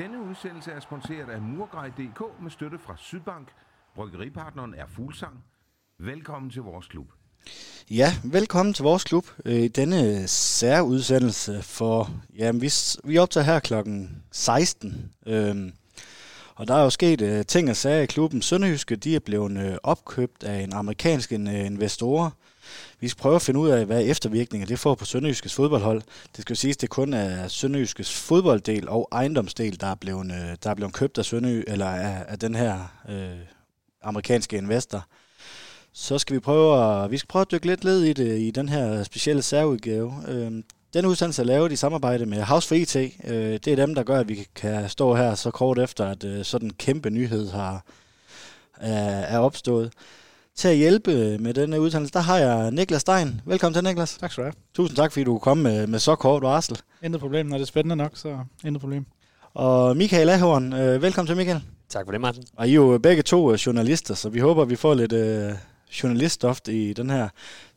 Denne udsendelse er sponsoreret af Murgrej.dk med støtte fra Sydbank. Bryggeripartneren er Fuglsang. Velkommen til vores klub. Ja, velkommen til vores klub. Øh, I denne særudsendelse for, ja, vi, vi optager her klokken 16. Øhm, og der er jo sket øh, ting og sager i klubben. Sønderjyske, de er blevet øh, opkøbt af en amerikansk uh, investor. Vi skal prøve at finde ud af, hvad eftervirkninger det får på Sønderjyskes fodboldhold. Det skal jo siges, at det kun er Sønderjyskes fodbolddel og ejendomsdel, der er blevet, øh, der er blevet købt af, Sønderjy, eller af, af den her øh, amerikanske investor. Så skal vi prøve at, vi skal prøve at dykke lidt ned i det i den her specielle særudgave. Øh, den udsendelse er lavet i samarbejde med House for IT. Øh, det er dem, der gør, at vi kan stå her så kort efter, at øh, sådan en kæmpe nyhed har, er, er opstået. Til at hjælpe med denne udsendelse, der har jeg Niklas Stein. Velkommen til, Niklas. Tak skal du have. Tusind tak, fordi du kunne komme med, med så kort varsel. Intet problem. Når det er spændende nok, så intet problem. Og Michael Ahorn, øh, velkommen til, Michael. Tak for det, Martin. Og I er jo begge to journalister, så vi håber, vi får lidt øh, journaliststof i den her.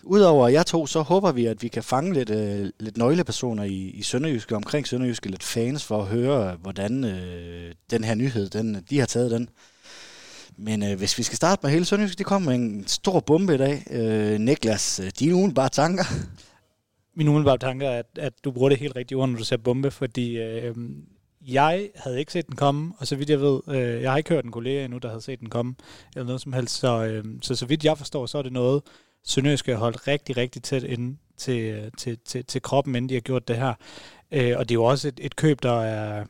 Udover jer to, så håber vi, at vi kan fange lidt, øh, lidt nøglepersoner i, i Sønderjyske, omkring Sønderjyske, lidt fans for at høre, hvordan øh, den her nyhed, den, de har taget den. Men øh, hvis vi skal starte med hele Sønderjysk, det kommer med en stor bombe i dag. Øh, Niklas, øh, dine umiddelbare tanker? Mine umiddelbare tanker er, at, at du bruger det helt rigtigt ord, når du siger bombe, fordi øh, jeg havde ikke set den komme, og så vidt jeg ved, øh, jeg har ikke hørt en kollega endnu, der havde set den komme, eller noget som helst, så, øh, så så vidt jeg forstår, så er det noget, Sønderjysk har holdt rigtig, rigtig tæt ind til, øh, til, til, til kroppen, inden de har gjort det her. Øh, og det er jo også et, et køb, der er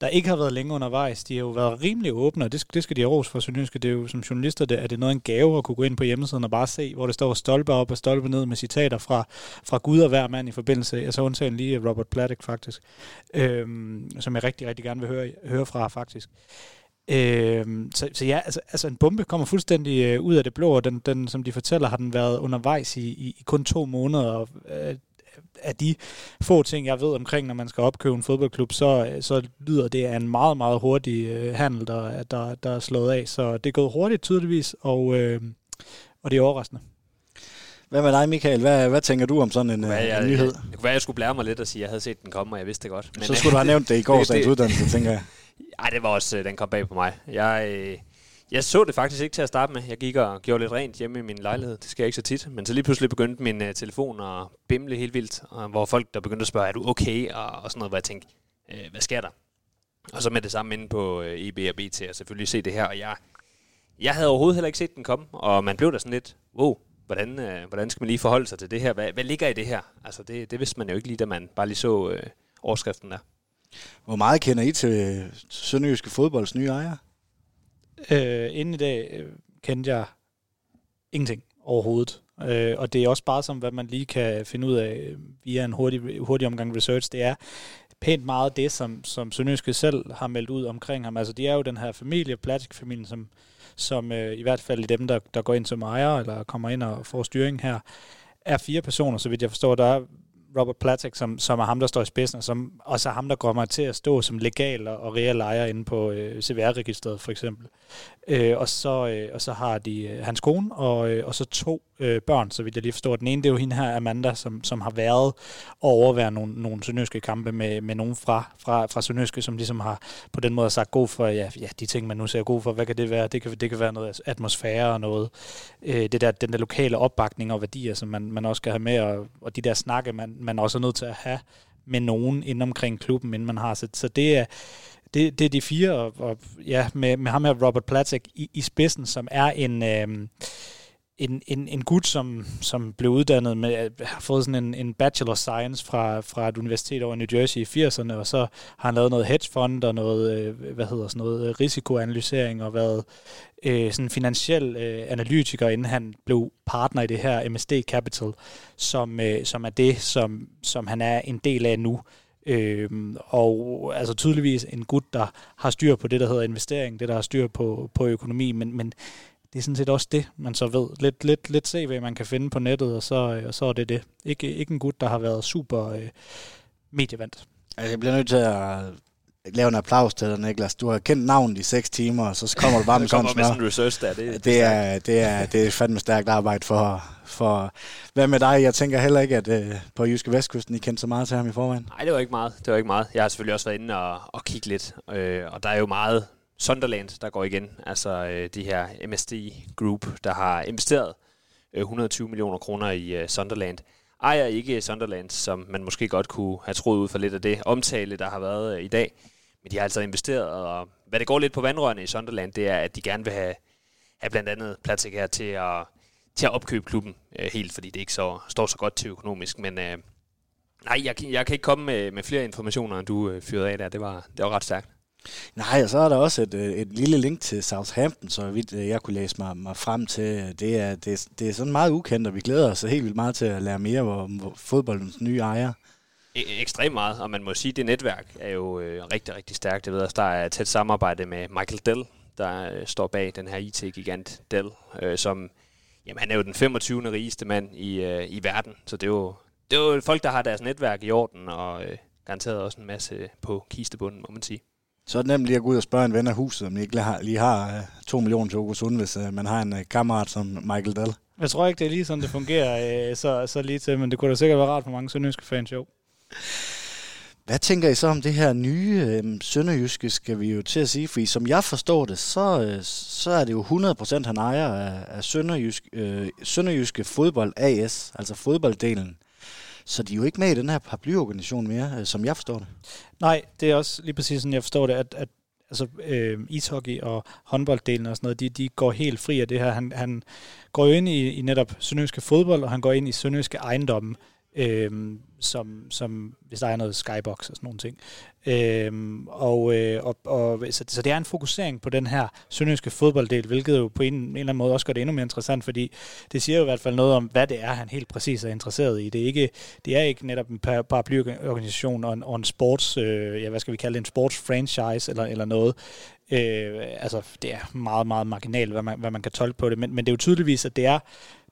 der ikke har været længe undervejs. De har jo været rimelig åbne, og det, det skal de have ros for Sønderjyske. Det er jo som journalister, det, er det noget en gave at kunne gå ind på hjemmesiden og bare se, hvor det står stolpe op og stolpe ned med citater fra, fra Gud og hver mand i forbindelse. Jeg så altså undtagen lige Robert Platek faktisk, øhm, som jeg rigtig, rigtig gerne vil høre, høre fra faktisk. Øhm, så, så ja, altså, altså en bombe kommer fuldstændig øh, ud af det blå, og den, den, som de fortæller, har den været undervejs i, i, i kun to måneder, og øh, af de få ting, jeg ved omkring, når man skal opkøbe en fodboldklub, så, så lyder det af en meget, meget hurtig øh, handel, der, der, der er slået af. Så det er gået hurtigt tydeligvis, og, øh, og det er overraskende. Hvad med dig, Michael? Hvad, hvad tænker du om sådan en, hvad, jeg, en nyhed? Det kunne være, jeg skulle blære mig lidt og sige, at jeg havde set den komme, og jeg vidste det godt. Men, så skulle du have nævnt det i går, det, uddannelse, tænker jeg. Nej, det var også, den kom bag på mig. Jeg, øh, jeg så det faktisk ikke til at starte med. Jeg gik og gjorde lidt rent hjemme i min lejlighed. Det sker ikke så tit. Men så lige pludselig begyndte min uh, telefon at bimle helt vildt. Og, hvor folk der begyndte at spørge, er du okay? Og, og sådan noget, hvor jeg tænkte, øh, hvad sker der? Og så med det samme inde på øh, uh, EB og BT og selvfølgelig se det her. Og jeg, jeg havde overhovedet heller ikke set den komme. Og man blev da sådan lidt, wow, hvordan, uh, hvordan skal man lige forholde sig til det her? Hvad, hvad ligger i det her? Altså det, det vidste man jo ikke lige, da man bare lige så uh, overskriften der. Hvor meget kender I til Sønderjyske fodbolds nye ejer? Øh, inden i dag øh, kendte jeg ingenting overhovedet. Øh, og det er også bare som, hvad man lige kan finde ud af øh, via en hurtig, hurtig omgang research. Det er pænt meget det, som, som Sønderjyske selv har meldt ud omkring ham. Altså, de er jo den her familie, Platik-familien, som, som øh, i hvert fald i dem, der, der går ind som ejer, eller kommer ind og får styring her, er fire personer, så vidt jeg forstår. Der er Robert Platek, som, som er ham, der står i spidsen, og som også er ham, der kommer til at stå som legal og, og reel ejer inde på øh, CVR-registret, for eksempel. Øh, og, så, øh, og så har de øh, hans kone, og, øh, og så to øh, børn, så vidt jeg lige forstår. Den ene, det er jo hende her, Amanda, som, som har været og overværet nogle, nogle sønderjyske kampe med, med nogen fra, fra, fra sønderjyske, som ligesom har på den måde sagt god for, ja, ja, de ting, man nu ser god for, hvad kan det være? Det kan, det kan være noget atmosfære og noget, øh, det der, den der lokale opbakning og værdier, som man, man også skal have med, og, og de der snakke, man, man også er nødt til at have med nogen inden omkring klubben, inden man har. Så, så det er det, det er de fire, og, og ja, med, med ham her Robert Platek i, i spidsen, som er en, øh, en, en, en gut, som, som blev uddannet med, har fået sådan en, en bachelor science fra, fra et universitet over New Jersey i 80'erne, og så har han lavet noget hedge fund og noget, øh, hvad hedder sådan noget, risikoanalysering og været øh, sådan finansiel øh, analytiker, inden han blev partner i det her MSD Capital, som, øh, som er det, som, som han er en del af nu. Øhm, og altså tydeligvis en gut, der har styr på det, der hedder investering, det, der har styr på, på økonomi, men, men det er sådan set også det, man så ved. Lidt, lidt, lidt CV, man kan finde på nettet, og så, øh, og så er det det. Ikke, ikke en gut, der har været super øh, medievandt. Altså, jeg bliver nødt til at lave en applaus til dig, Niklas. Du har kendt navnet i seks timer, og så kommer du bare med sådan med sådan en research der. Det, det, er, det, er, det er fandme stærkt arbejde for, for... Hvad med dig? Jeg tænker heller ikke, at uh, på Jyske Vestkysten, I kendte så meget til ham i forvejen. Nej, det var ikke meget. Det var ikke meget. Jeg har selvfølgelig også været inde og, og kigge lidt, øh, og der er jo meget Sunderland, der går igen. Altså øh, de her MSD Group, der har investeret øh, 120 millioner kroner i øh, Sunderland ejer ikke Sunderland, som man måske godt kunne have troet ud fra lidt af det omtale, der har været øh, i dag. Men de har altså investeret, og hvad det går lidt på vandrørene i Sunderland, det er, at de gerne vil have, have blandt andet Platik her til at, til at opkøbe klubben øh, helt, fordi det ikke så, står så godt til økonomisk. Men øh, nej, jeg, jeg kan ikke komme med, med flere informationer, end du øh, fyrede af der. Det var, det var ret stærkt. Nej, og så er der også et, øh, et lille link til Southampton, så vidt øh, jeg kunne læse mig, mig frem til. Det er, det, det er sådan meget ukendt, og vi glæder os helt vildt meget til at lære mere om fodboldens nye ejer. E- ekstremt meget, og man må sige, at det netværk er jo øh, rigtig, rigtig stærkt. Jeg ved, at der er et tæt samarbejde med Michael Dell, der øh, står bag den her IT-gigant Dell, øh, som jamen, han er jo den 25. rigeste mand i, øh, i verden, så det er, jo, det er jo folk, der har deres netværk i orden, og øh, garanteret også en masse på kistebunden, må man sige. Så er det nemt lige at gå ud og spørge en ven af huset, om de ikke lige har, lige har 2 uh, millioner til Ogersund, hvis uh, man har en uh, kammerat som Michael Dahl. Jeg tror ikke, det er lige sådan, det fungerer så, så lige til, men det kunne da sikkert være rart for mange sønderjyske fans, jo. Hvad tænker I så om det her nye øh, sønderjyske, skal vi jo til at sige? For som jeg forstår det, så, øh, så er det jo 100% han ejer af, af sønderjysk, øh, sønderjyske fodbold AS, altså fodbolddelen. Så de er jo ikke med i den her paraplyorganisation mere, øh, som jeg forstår det. Nej, det er også lige præcis sådan, jeg forstår det, at, at altså, øh, ishockey og håndbolddelen og sådan noget, de, de går helt fri af det her. Han, han går jo ind i, i netop sønderjyske fodbold, og han går ind i sønderjyske ejendomme, øh, som, som hvis der er noget skybox og sådan nogle ting. Øh, og, øh, og, og, så, så det er en fokusering på den her sønderjyske fodbolddel, hvilket jo på en, en eller anden måde også gør det endnu mere interessant, fordi det siger jo i hvert fald noget om, hvad det er, han helt præcis er interesseret i. Det er ikke, det er ikke netop en paraplyorganisation og en, og en sports, øh, ja, hvad skal vi kalde det, en sports franchise eller, eller noget. Øh, altså, det er meget, meget marginalt, hvad man, hvad man kan tolke på det, men, men det er jo tydeligvis, at det er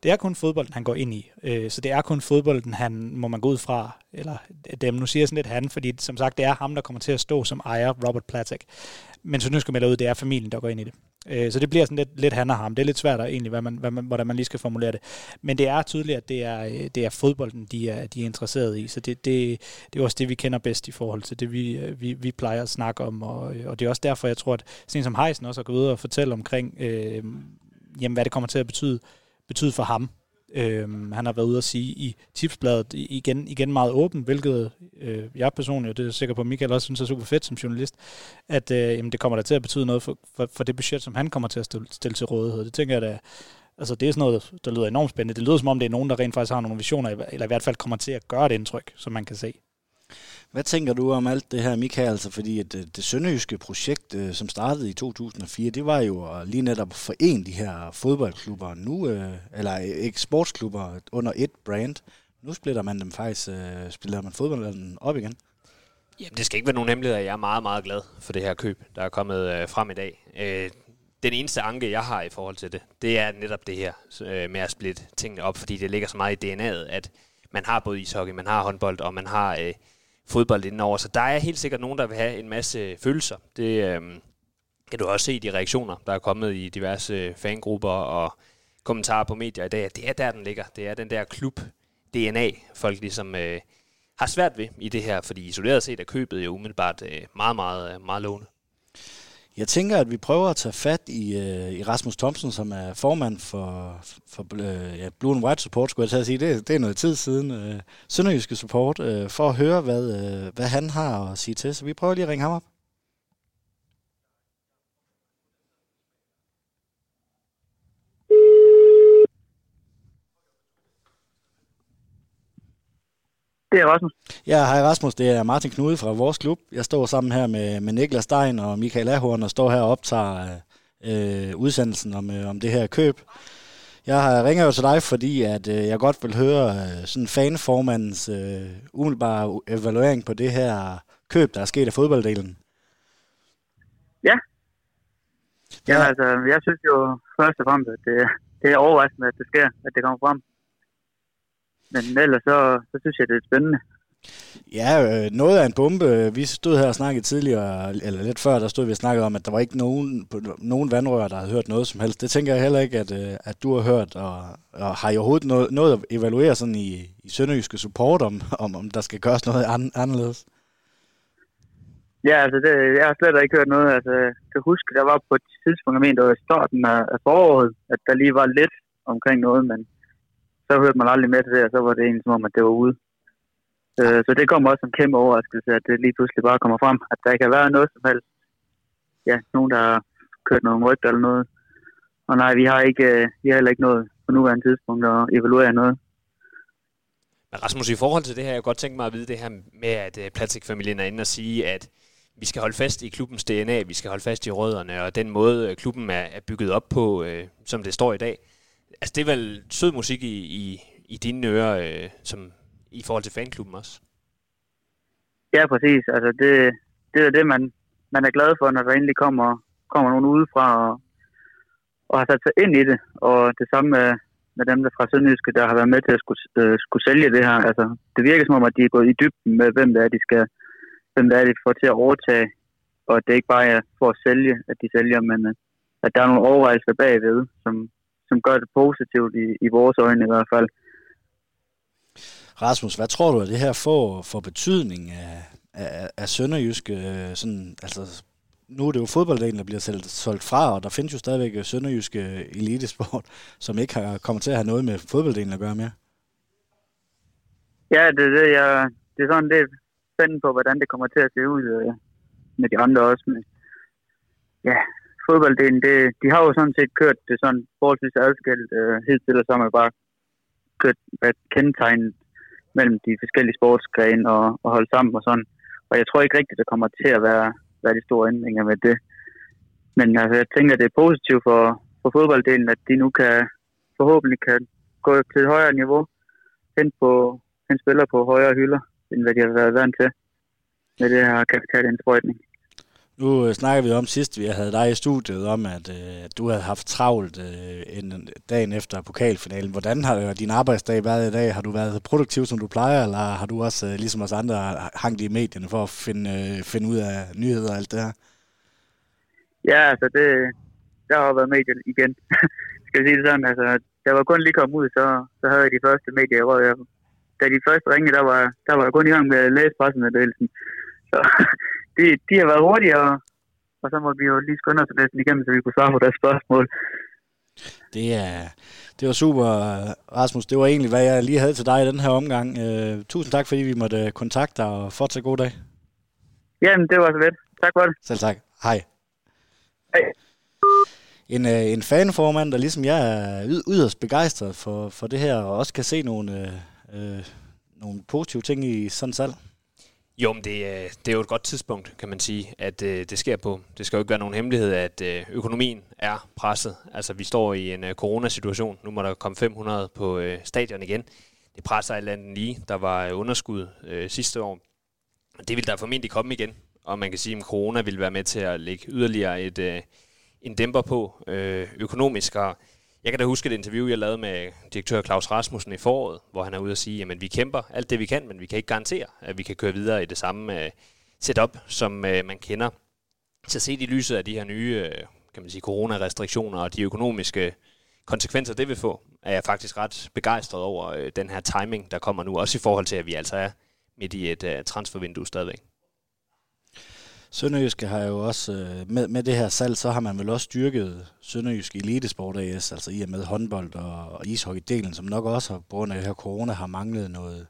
det er kun fodbolden, han går ind i. Øh, så det er kun fodbolden, han må man gå ud fra. Eller dem, nu siger jeg sådan lidt han, fordi som sagt, det er ham, der kommer til at stå som ejer, Robert Platek. Men så nu skal man ud, det er familien, der går ind i det. Øh, så det bliver sådan lidt, lidt han og ham. Det er lidt svært at, egentlig, hvad man, hvad man, hvordan man lige skal formulere det. Men det er tydeligt, at det er, øh, det er fodbolden, de er, de er interesseret i. Så det, det, det er også det, vi kender bedst i forhold til det, vi, øh, vi, vi plejer at snakke om. Og, øh, og det er også derfor, jeg tror, at sådan som Heisen også har gået ud og fortælle omkring, øh, jamen, hvad det kommer til at betyde betydet for ham. Øhm, han har været ude at sige i tipsbladet igen, igen meget åbent, hvilket øh, jeg personligt, og det er sikker på, at Michael også synes er super fedt som journalist, at øh, jamen, det kommer der til at betyde noget for, for, for det budget, som han kommer til at stille, stille til rådighed. Det tænker jeg da, altså det er sådan noget, der lyder enormt spændende. Det lyder som om, det er nogen, der rent faktisk har nogle visioner, eller i hvert fald kommer til at gøre et indtryk, som man kan se. Hvad tænker du om alt det her, Michael? Altså, fordi at det, det sønderjyske projekt, øh, som startede i 2004, det var jo lige netop forene de her fodboldklubber nu, øh, eller ikke sportsklubber under et brand. Nu splitter man dem faktisk, spiller man fodbolden op igen. Jamen, det skal ikke være nogen hemmelighed, at jeg er meget, meget glad for det her køb, der er kommet frem i dag. den eneste anke, jeg har i forhold til det, det er netop det her med at splitte tingene op, fordi det ligger så meget i DNA'et, at man har både ishockey, man har håndbold, og man har øh, fodbold indenover. Så der er helt sikkert nogen, der vil have en masse øh, følelser. Det øh, kan du også se i de reaktioner, der er kommet i diverse øh, fangrupper og kommentarer på medier i dag. Det er der, den ligger. Det er den der klub-DNA, folk ligesom øh, har svært ved i det her, fordi isoleret set er købet jo umiddelbart øh, meget, meget, øh, meget lovende. Jeg tænker, at vi prøver at tage fat i, øh, i Rasmus Thomsen, som er formand for, for øh, ja, Blue and White Support, skulle jeg tage at sige. Det, det er noget tid siden. Øh, Sønderjyske Support, øh, for at høre, hvad, øh, hvad han har at sige til. Så vi prøver lige at ringe ham op. Det er Rasmus. Ja, hej Rasmus. Det er Martin Knude fra vores klub. Jeg står sammen her med, med Niklas Stein og Michael Ahorn og står her og optager øh, udsendelsen om, øh, om det her køb. Jeg har ringer jo til dig, fordi at øh, jeg godt vil høre øh, sådan fanformandens øh, umiddelbare evaluering på det her køb, der er sket af fodbolddelen. Ja. Ja, altså, jeg synes jo først og fremmest, at det, det er overraskende, at det sker, at det kommer frem men ellers så, så synes jeg, det er spændende. Ja, øh, noget af en bombe. Vi stod her og snakkede tidligere, eller lidt før, der stod vi og snakkede om, at der var ikke nogen, nogen vandrør, der havde hørt noget som helst. Det tænker jeg heller ikke, at, øh, at du har hørt, og, og har I overhovedet noget, noget at evaluere sådan i, i Sønderjyske support, om, om, om der skal gøres noget an, anderledes? Ja, altså det, jeg har slet ikke hørt noget. Altså, jeg kan huske, der var på et tidspunkt, jeg mener, i starten af, af foråret, at der lige var lidt omkring noget, men så hørte man aldrig med til det, og så var det egentlig som om, at det var ude. Øh, så det kommer også som kæmpe overraskelse, at det lige pludselig bare kommer frem, at der kan være noget som helst. Ja, nogen, der har kørt nogle rygter eller noget. Og nej, vi har, ikke, øh, vi har heller ikke noget på nuværende tidspunkt at evaluere noget. Men Rasmus, i forhold til det her, jeg godt tænke mig at vide det her med, at øh, Platik-familien er inde og sige, at vi skal holde fast i klubbens DNA, vi skal holde fast i rødderne, og den måde, øh, klubben er, er bygget op på, som det står i dag. Altså, det er vel sød musik i, i, i dine ører, øh, som i forhold til fanklubben også. Ja, præcis. Altså det, det er det, man, man er glad for, når der endelig kommer, kommer nogen udefra og, og har sat sig ind i det. Og det samme med, med dem der fra Sønderjyske, der har været med til at skulle, øh, skulle sælge det her. Altså, det virker som om, at de er gået i dybden med, hvem det er, de skal, hvem det er, de får til at overtage. Og det er ikke bare for at sælge, at de sælger, men øh, at der er nogle overvejelser bagved, som, som gør det positivt i, i vores øjne i hvert fald. Rasmus, hvad tror du, at det her får for betydning af, af, af Sønderjyske? Øh, sådan, altså, nu er det jo fodbolddelen, der bliver solgt, solgt fra, og der findes jo stadigvæk Sønderjyske elitesport, som ikke har kommet til at have noget med fodbolddelen at gøre mere. Ja, det er det. Jeg, det er sådan lidt spændende på, hvordan det kommer til at se ud øh, med de andre også. Men, ja, fodbolddelen, det, de har jo sådan set kørt det sådan forholdsvis adskilt øh, helt til, og så har man bare kørt kendetegnet mellem de forskellige sportsgrene og, og holde sammen og sådan. Og jeg tror ikke rigtigt, der kommer til at være, være de store ændringer med det. Men altså, jeg tænker, at det er positivt for, for fodbolddelen, at de nu kan forhåbentlig kan gå til et højere niveau, hen på hen spiller på højere hylder, end hvad de har været vant til med det her kapitalindsprøjtning. Nu øh, snakker vi om sidst, vi havde dig i studiet, om at øh, du havde haft travlt øh, en, dagen efter pokalfinalen. Hvordan har øh, din arbejdsdag været i dag? Har du været produktiv, som du plejer, eller har du også, øh, ligesom os andre, hangt i medierne for at finde, øh, finde ud af nyheder og alt det her? Ja, altså det, der har været medier igen. Skal jeg sige det sådan, altså, der var kun lige kommet ud, så, så havde jeg de første medier, hvor jeg, da de første ringede, der var, der var jeg kun i gang med at læse pressemeddelelsen. Så de, de har været hurtige, og, og så må vi jo lige skynde os lidt igennem, så vi kunne svare på deres spørgsmål. Det, er, det var super, Rasmus. Det var egentlig, hvad jeg lige havde til dig i den her omgang. Uh, tusind tak, fordi vi måtte kontakte dig, og fortsat god dag. Jamen, det var så lidt. Tak for det. Selv tak. Hej. Hej. En, uh, en fanformand, der ligesom jeg er yderst begejstret for, for det her, og også kan se nogle, uh, uh, nogle positive ting i sådan salg. Jo, men det, øh, det er jo et godt tidspunkt, kan man sige, at øh, det sker på. Det skal jo ikke være nogen hemmelighed, at øh, økonomien er presset. Altså, vi står i en øh, coronasituation. Nu må der komme 500 på øh, stadion igen. Det presser alt andet lige. Der var øh, underskud øh, sidste år. Det vil der formentlig komme igen. Og man kan sige, at corona vil være med til at lægge yderligere et, øh, en dæmper på øh, økonomisk. Og jeg kan da huske et interview, jeg lavede med direktør Claus Rasmussen i foråret, hvor han er ude og sige, at vi kæmper alt det, vi kan, men vi kan ikke garantere, at vi kan køre videre i det samme øh, setup, som øh, man kender. Så set i lyset af de her nye øh, kan man sige, coronarestriktioner og de økonomiske konsekvenser, det vil få, er jeg faktisk ret begejstret over den her timing, der kommer nu, også i forhold til, at vi altså er midt i et transfervindue stadigvæk. Sønderjyske har jo også, øh, med, med det her salg, så har man vel også styrket Sønderjyske Elitesport AS, altså i og med håndbold og, og ishockey-delen, som nok også på grund af her corona har manglet noget,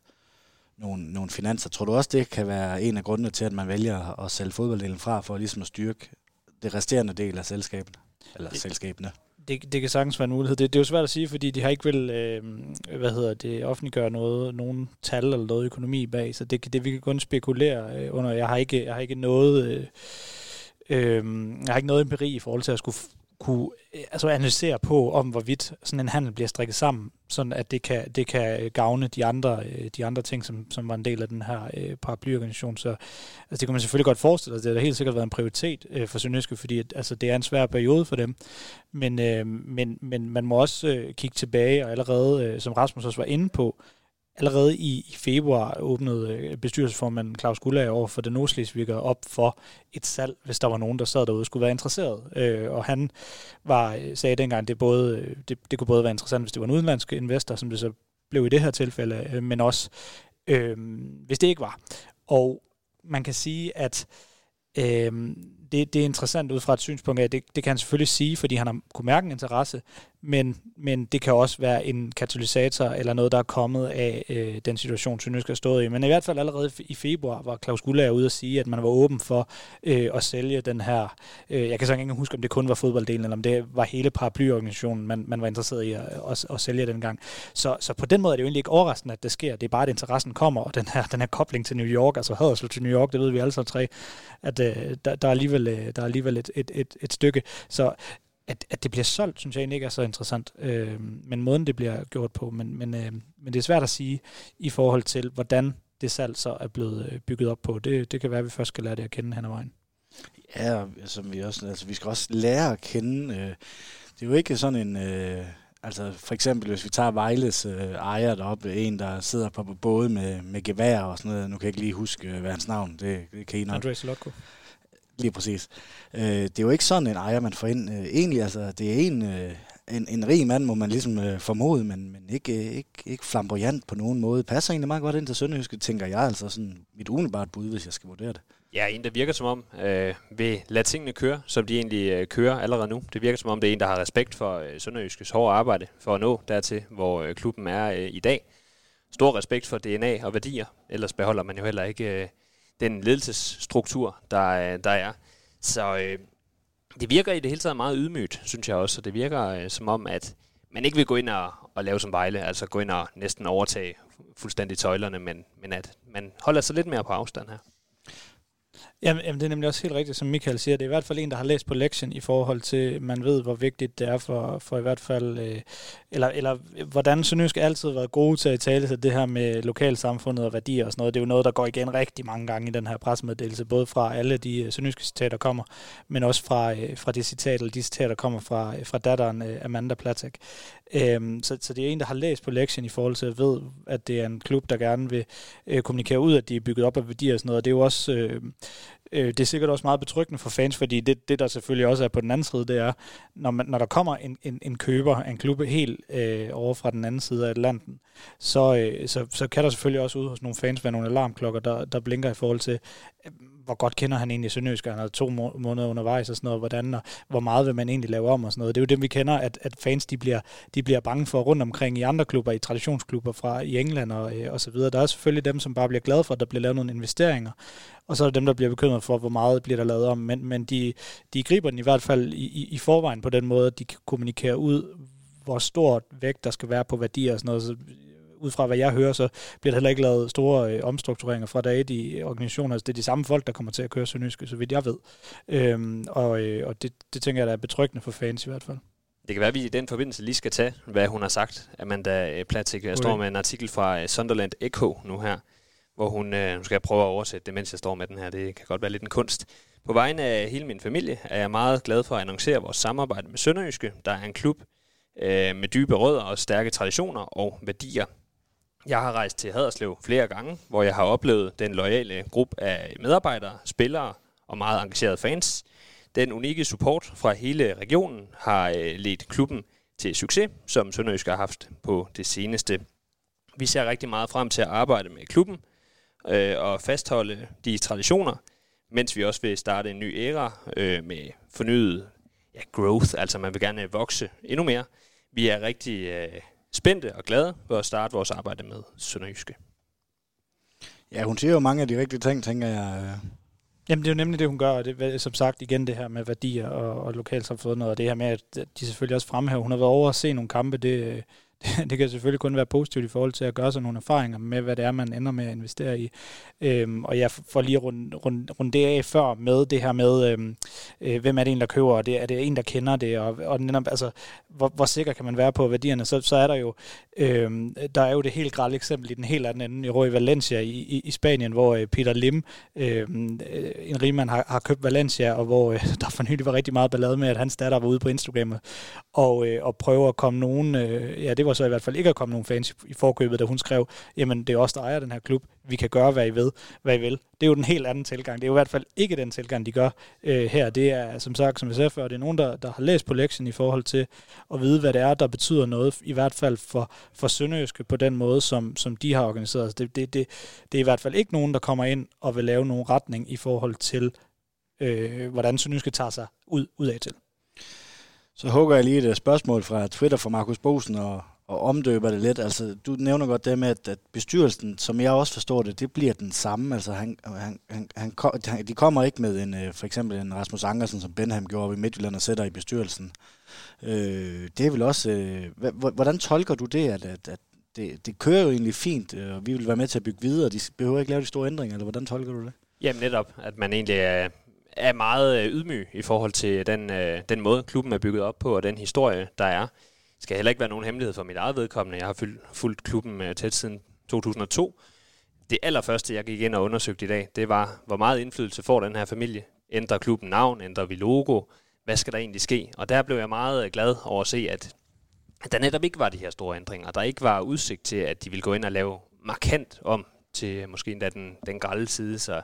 nogle, nogle finanser. Tror du også, det kan være en af grundene til, at man vælger at sælge fodbolddelen fra, for ligesom at styrke det resterende del af selskabet, eller selskabene? Det, det kan sagtens være en mulighed. Det, det er jo svært at sige, fordi de har ikke vil, øh, hvad hedder det, offentliggøre noget, nogen tal eller noget økonomi bag, så det, det vi kan kun spekulere øh, under. Jeg har ikke, jeg har ikke noget, øh, øh, jeg har ikke noget empiri i forhold til at skulle kunne øh, altså analysere på, om hvorvidt sådan en handel bliver strikket sammen, sådan at det kan, det kan øh, gavne de andre, øh, de andre ting, som, som var en del af den her øh, paraplyorganisation. Så altså, det kan man selvfølgelig godt forestille sig. Det har helt sikkert været en prioritet øh, for Sønderjyske, fordi at, altså, det er en svær periode for dem. Men, øh, men, men man må også øh, kigge tilbage, og allerede, øh, som Rasmus også var inde på, allerede i, i februar åbnede øh, bestyrelsesformanden Claus Gullager over for den Nordslesviger op for et salg, hvis der var nogen, der sad derude skulle være interesseret. Øh, og han var, øh, sagde dengang, det, både, øh, det, det kunne både være interessant, hvis det var en udenlandsk investor, som det så blev i det her tilfælde, øh, men også øh, hvis det ikke var. Og man kan sige, at øh, det, det er interessant ud fra et synspunkt af, det, det kan han selvfølgelig sige, fordi han har kunne mærke en interesse, men, men det kan også være en katalysator eller noget, der er kommet af øh, den situation, Sønderjysk har stået i. Men i hvert fald allerede i februar var Claus Gullager ude at sige, at man var åben for øh, at sælge den her, øh, jeg kan så ikke huske, om det kun var fodbolddelen, eller om det var hele paraplyorganisationen, man, man var interesseret i at, at, at sælge dengang. Så, så på den måde er det jo egentlig ikke overraskende, at det sker. Det er bare, at interessen kommer, og den her, den her kobling til New York, altså Haderslev til New York, det ved vi alle sammen tre, at øh, der, der, er alligevel, øh, der er alligevel et, et, et, et stykke. Så at, at det bliver solgt, synes jeg egentlig ikke er så interessant. Øh, men måden, det bliver gjort på. Men, men, øh, men det er svært at sige i forhold til, hvordan det salg så er blevet øh, bygget op på. Det, det kan være, at vi først skal lære det at kende hen ad vejen. Ja, som vi også, altså vi skal også lære at kende. Øh, det er jo ikke sådan en... Øh, altså for eksempel, hvis vi tager Vejles øh, ejer deroppe, en, der sidder på både med, med gevær og sådan noget. Nu kan jeg ikke lige huske, øh, hvad hans navn det, det kan I nok. Andres Lotko. Lige præcis. Øh, det er jo ikke sådan en ejer, man får ind. Øh, egentlig, altså, det er en, øh, en, en rig mand, må man ligesom øh, formode, men, men ikke, øh, ikke, ikke flamboyant på nogen måde. Passer egentlig meget godt ind til Sønderjyske, tænker jeg. Altså sådan mit umiddelbart bud, hvis jeg skal vurdere det. Ja, en, der virker som om, øh, vil lade tingene køre, som de egentlig øh, kører allerede nu. Det virker som om, det er en, der har respekt for øh, Sønderjyskes hårde arbejde for at nå dertil, hvor øh, klubben er øh, i dag. Stor respekt for DNA og værdier, ellers beholder man jo heller ikke... Øh, den ledelsesstruktur, der, der er. Så øh, det virker i det hele taget meget ydmygt, synes jeg også. Og det virker øh, som om, at man ikke vil gå ind og, og lave som Vejle, altså gå ind og næsten overtage fuldstændig tøjlerne, men, men at man holder sig lidt mere på afstand her. Jamen, jamen, det er nemlig også helt rigtigt, som Michael siger. Det er i hvert fald en, der har læst på lektien i forhold til, man ved, hvor vigtigt det er for, for i hvert fald, øh, eller, eller hvordan Sønderjysk altid været gode til at tale til det her med lokalsamfundet og værdier og sådan noget. Det er jo noget, der går igen rigtig mange gange i den her pressemeddelelse, både fra alle de øh, sønderjyske citater, der kommer, men også fra, øh, fra det citater, eller de citater, der kommer fra, øh, fra datteren øh, Amanda Platek. Øhm, så, så det er en, der har læst på lektien i forhold til at ved, at det er en klub, der gerne vil øh, kommunikere ud, at de er bygget op af værdier og sådan noget. Og det er jo også... Øh, øh, det er sikkert også meget betryggende for fans, fordi det, det der selvfølgelig også er på den anden side, det er, når, man, når der kommer en, en, en køber, en klub helt øh, over fra den anden side af Atlanten, så, øh, så, så kan der selvfølgelig også ud hos nogle fans være nogle alarmklokker, der, der blinker i forhold til, øh, hvor godt kender han egentlig Sønderjysk, han har to må- måneder undervejs og sådan noget, hvordan og hvor meget vil man egentlig lave om og sådan noget. Det er jo det, vi kender, at, at fans de bliver, de bliver bange for rundt omkring i andre klubber, i traditionsklubber fra i England og, øh, og så videre. Der er selvfølgelig dem, som bare bliver glade for, at der bliver lavet nogle investeringer, og så er der dem, der bliver bekymret for, hvor meget bliver der lavet om. Men, men de, de griber den i hvert fald i, i, i forvejen på den måde, at de kan kommunikere ud, hvor stort vægt der skal være på værdier og sådan noget. Så ud fra hvad jeg hører, så bliver der heller ikke lavet store øh, omstruktureringer fra dag et i organisationer. Altså, det er de samme folk, der kommer til at køre Sønderjyske, så vidt jeg ved. Øhm, og øh, og det, det tænker jeg, der er betryggende for fans i hvert fald. Det kan være, at vi i den forbindelse lige skal tage, hvad hun har sagt. Amanda Platik jeg står med en artikel fra øh, Sunderland Echo nu her, hvor hun, øh, nu skal jeg prøve at oversætte det, mens jeg står med den her. Det kan godt være lidt en kunst. På vegne af hele min familie er jeg meget glad for at annoncere vores samarbejde med Sønderjyske, der er en klub øh, med dybe rødder og stærke traditioner og værdier. Jeg har rejst til Haderslev flere gange, hvor jeg har oplevet den loyale gruppe af medarbejdere, spillere og meget engagerede fans. Den unikke support fra hele regionen har øh, ledt klubben til succes, som Sønderjysk har haft på det seneste. Vi ser rigtig meget frem til at arbejde med klubben øh, og fastholde de traditioner, mens vi også vil starte en ny æra øh, med fornyet ja, growth, altså man vil gerne vokse endnu mere. Vi er rigtig øh, spændte og glade for at starte vores arbejde med Sønderjyske. Ja, hun siger jo mange af de rigtige ting, tænker jeg. Jamen, det er jo nemlig det, hun gør, og det er som sagt igen det her med værdier og, og lokalsamfundet, og det her med, at de selvfølgelig også fremhæver. Hun har været over at se nogle kampe, det, det kan selvfølgelig kun være positivt i forhold til at gøre sig nogle erfaringer med, hvad det er, man ender med at investere i. Øhm, og jeg får lige rundt rund, rund det af før med det her med, øhm, øh, hvem er det en, der køber, og det, er det en, der kender det, og, og altså, hvor, hvor sikker kan man være på værdierne, så, så er der jo øhm, der er jo det helt grælde eksempel i den helt anden ende, i Røy Valencia i, i, i Spanien, hvor øh, Peter Lim, øhm, øh, en rigmand, har, har købt Valencia, og hvor øh, der for nylig var rigtig meget ballade med, at hans datter var ude på Instagram og, øh, og prøver at komme nogen, øh, ja, det var så i hvert fald ikke at komme nogen fans i forkøbet, da hun skrev, jamen det er os, der ejer den her klub, vi kan gøre, hvad I ved, hvad I vil. Det er jo den helt anden tilgang. Det er jo i hvert fald ikke den tilgang, de gør øh, her. Det er, som sagt, som jeg sagde før, det er nogen, der, der har læst på lektien i forhold til at vide, hvad det er, der betyder noget, i hvert fald for, for Sønderjyske på den måde, som, som de har organiseret. Altså, det, det, det, det er i hvert fald ikke nogen, der kommer ind og vil lave nogen retning i forhold til, øh, hvordan Sønderjyske tager sig ud, ud af til. Så hugger jeg lige et øh, spørgsmål fra Twitter fra Markus Bosen og, og omdøber det lidt. Altså, du nævner godt det med, at, at bestyrelsen, som jeg også forstår det, det bliver den samme. Altså, han, han, han, han, de kommer ikke med en, øh, for eksempel en Rasmus Ankersen, som Benham gjorde op i Midtjylland og sætter i bestyrelsen. Øh, det er vel også... Øh, hvordan tolker du det, at, at, at det, det kører jo egentlig fint, øh, og vi vil være med til at bygge videre, de behøver ikke lave de store ændringer, eller hvordan tolker du det? Jamen netop, at man egentlig er, er meget øh, ydmyg i forhold til den, den måde, klubben er bygget op på, og den historie, der er. Skal heller ikke være nogen hemmelighed for mit eget vedkommende. Jeg har fulgt klubben øh, tæt siden 2002. Det allerførste, jeg gik ind og undersøgte i dag, det var, hvor meget indflydelse får den her familie. Ændrer klubben navn? Ændrer vi logo? Hvad skal der egentlig ske? Og der blev jeg meget øh, glad over at se, at der netop ikke var de her store ændringer. Der ikke var udsigt til, at de ville gå ind og lave markant om til måske endda den, den grælde side. Så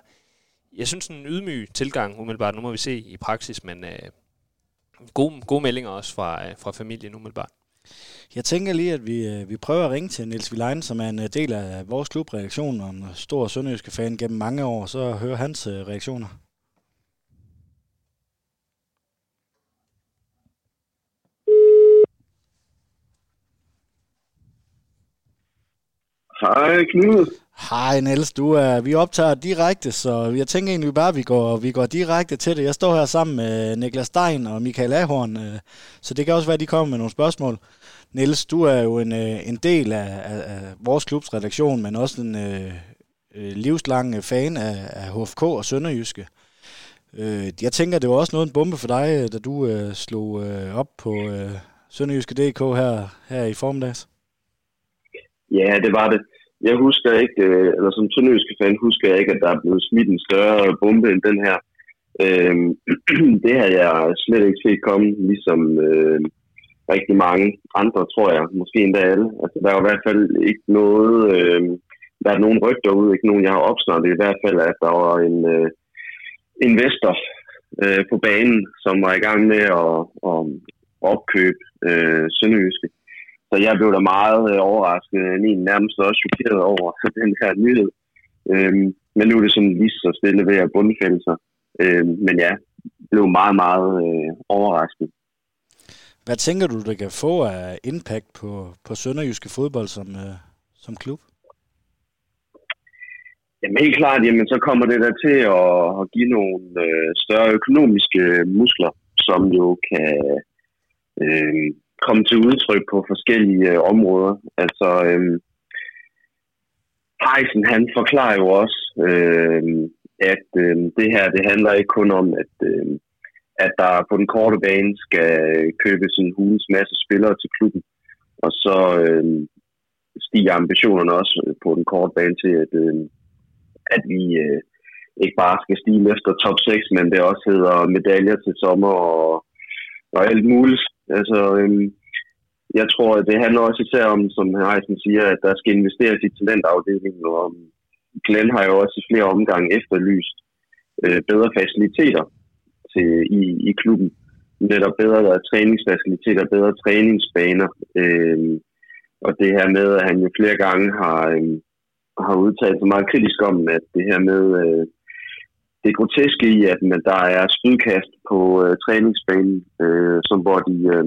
jeg synes, en ydmyg tilgang umiddelbart, nu må vi se i praksis, men øh, gode, gode meldinger også fra, øh, fra familien umiddelbart. Jeg tænker lige, at vi, øh, vi prøver at ringe til Niels Vilein, som er en øh, del af vores klubreaktion og en øh, stor sønderjyske fan gennem mange år, så høre hans reaktioner. Hej Knud. Hej Niels, du er, vi optager direkte, så jeg tænker egentlig bare, at vi går, vi går direkte til det. Jeg står her sammen med Niklas Stein og Michael Ahorn, øh, så det kan også være, at de kommer med nogle spørgsmål. Niels, du er jo en, øh, en del af, af, af vores klubs redaktion, men også en øh, øh livslang fan af, af HFK og Sønderjyske. Øh, jeg tænker, det var også noget en bombe for dig, da du øh, slog øh, op på øh, Sønderjyske.dk her, her i formiddags. Ja, det var det jeg husker ikke, øh, eller som sønderjyske fan, husker jeg ikke, at der er blevet smidt en større bombe end den her. Øh, det har jeg slet ikke set komme, ligesom øh, rigtig mange andre, tror jeg. Måske endda alle. Altså, der er i hvert fald ikke noget... Øh, der er nogen rygter ud, ikke nogen, jeg har opsnakket i hvert fald, at der var en øh, investor øh, på banen, som var i gang med at, at opkøbe øh, Sønderjyske. Så jeg blev da meget øh, overrasket, min nærmest også chokeret over den her nyhed. Øhm, men nu er det sådan lige så stille ved at bundfælde sig. Øhm, men ja, blev meget, meget øh, overrasket. Hvad tænker du, det kan få af impact på, på Sønderjyske fodbold som, øh, som klub? Jamen helt klart, jamen, så kommer det der til at, at give nogle øh, større økonomiske muskler, som jo kan øh, komme til udtryk på forskellige øh, områder. Altså, øh, Heisen, han forklarer jo også, øh, at øh, det her, det handler ikke kun om, at, øh, at der på den korte bane skal købes en hulens masse spillere til klubben, og så øh, stiger ambitionerne også på den korte bane til, at, øh, at vi øh, ikke bare skal stige efter top 6, men det også hedder medaljer til sommer og, og alt muligt. Altså, øhm, jeg tror, at det handler også især om, som Heisen siger, at der skal investeres i talentafdelingen, og øhm, Glenn har jo også i flere omgange efterlyst øh, bedre faciliteter til, i, i klubben. Netop bedre træningsfaciliteter, bedre træningsbaner. Øh, og det her med, at han jo flere gange har, øh, har udtalt sig meget kritisk om, at det her med øh, det groteske i, at man, der er spydkast på øh, træningsbanen, øh, som hvor de øh,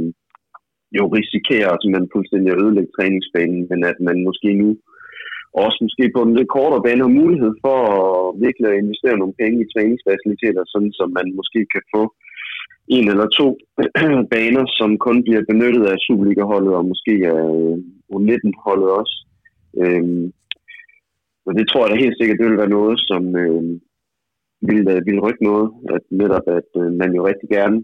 jo risikerer at man fuldstændig at ødelægge træningsbanen, men at man måske nu også måske på den lidt kortere bane har mulighed for at virkelig at investere nogle penge i træningsfaciliteter, sådan som man måske kan få en eller to baner, som kun bliver benyttet af Superliga-holdet og måske af øh, U19-holdet også. Øhm, og det tror jeg da helt sikkert, det vil være noget, som, øh, vil, øh, ville vil rykke noget, at netop at øh, man jo rigtig gerne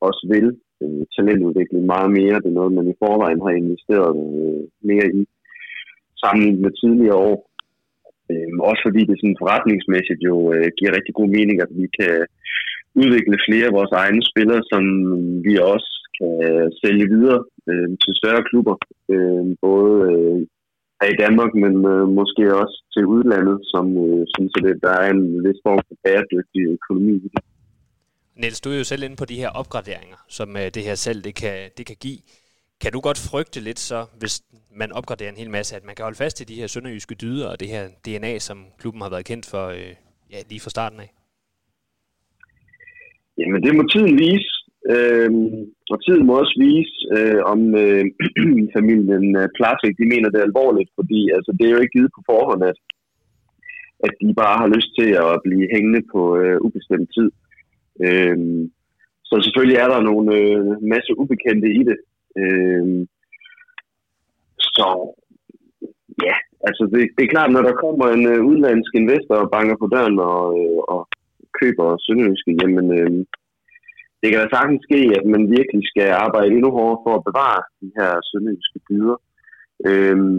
også vil øh, talentudvikling meget mere. Det er noget, man i forvejen har investeret øh, mere i sammen med tidligere år. Øh, også fordi det sådan forretningsmæssigt jo øh, giver rigtig god mening, at vi kan udvikle flere af vores egne spillere, som vi også kan sælge videre øh, til større klubber, øh, både øh, her i Danmark, men øh, måske også til udlandet, som øh, synes, at der er en vis form for bæredygtig økonomi i det. Niels, du er jo selv inde på de her opgraderinger, som øh, det her salg det kan, det kan give. Kan du godt frygte lidt så, hvis man opgraderer en hel masse, at man kan holde fast i de her sønderjyske dyder og det her DNA, som klubben har været kendt for øh, ja, lige fra starten af? Jamen, det må tiden vise. Øh, og tiden må også vise, øh, om øh, familien øh, de mener det er alvorligt, fordi altså, det er jo ikke givet på forhånd, at, at de bare har lyst til at blive hængende på øh, ubestemt tid. Øh, så selvfølgelig er der nogle øh, masse ubekendte i det. Øh, så ja, altså det, det er klart, når der kommer en øh, udenlandsk investor og banker på døren og, øh, og køber Sønderjyske, jamen øh, det kan da sagtens ske, at man virkelig skal arbejde endnu hårdere for at bevare de her sønderjyske dyder. Øhm,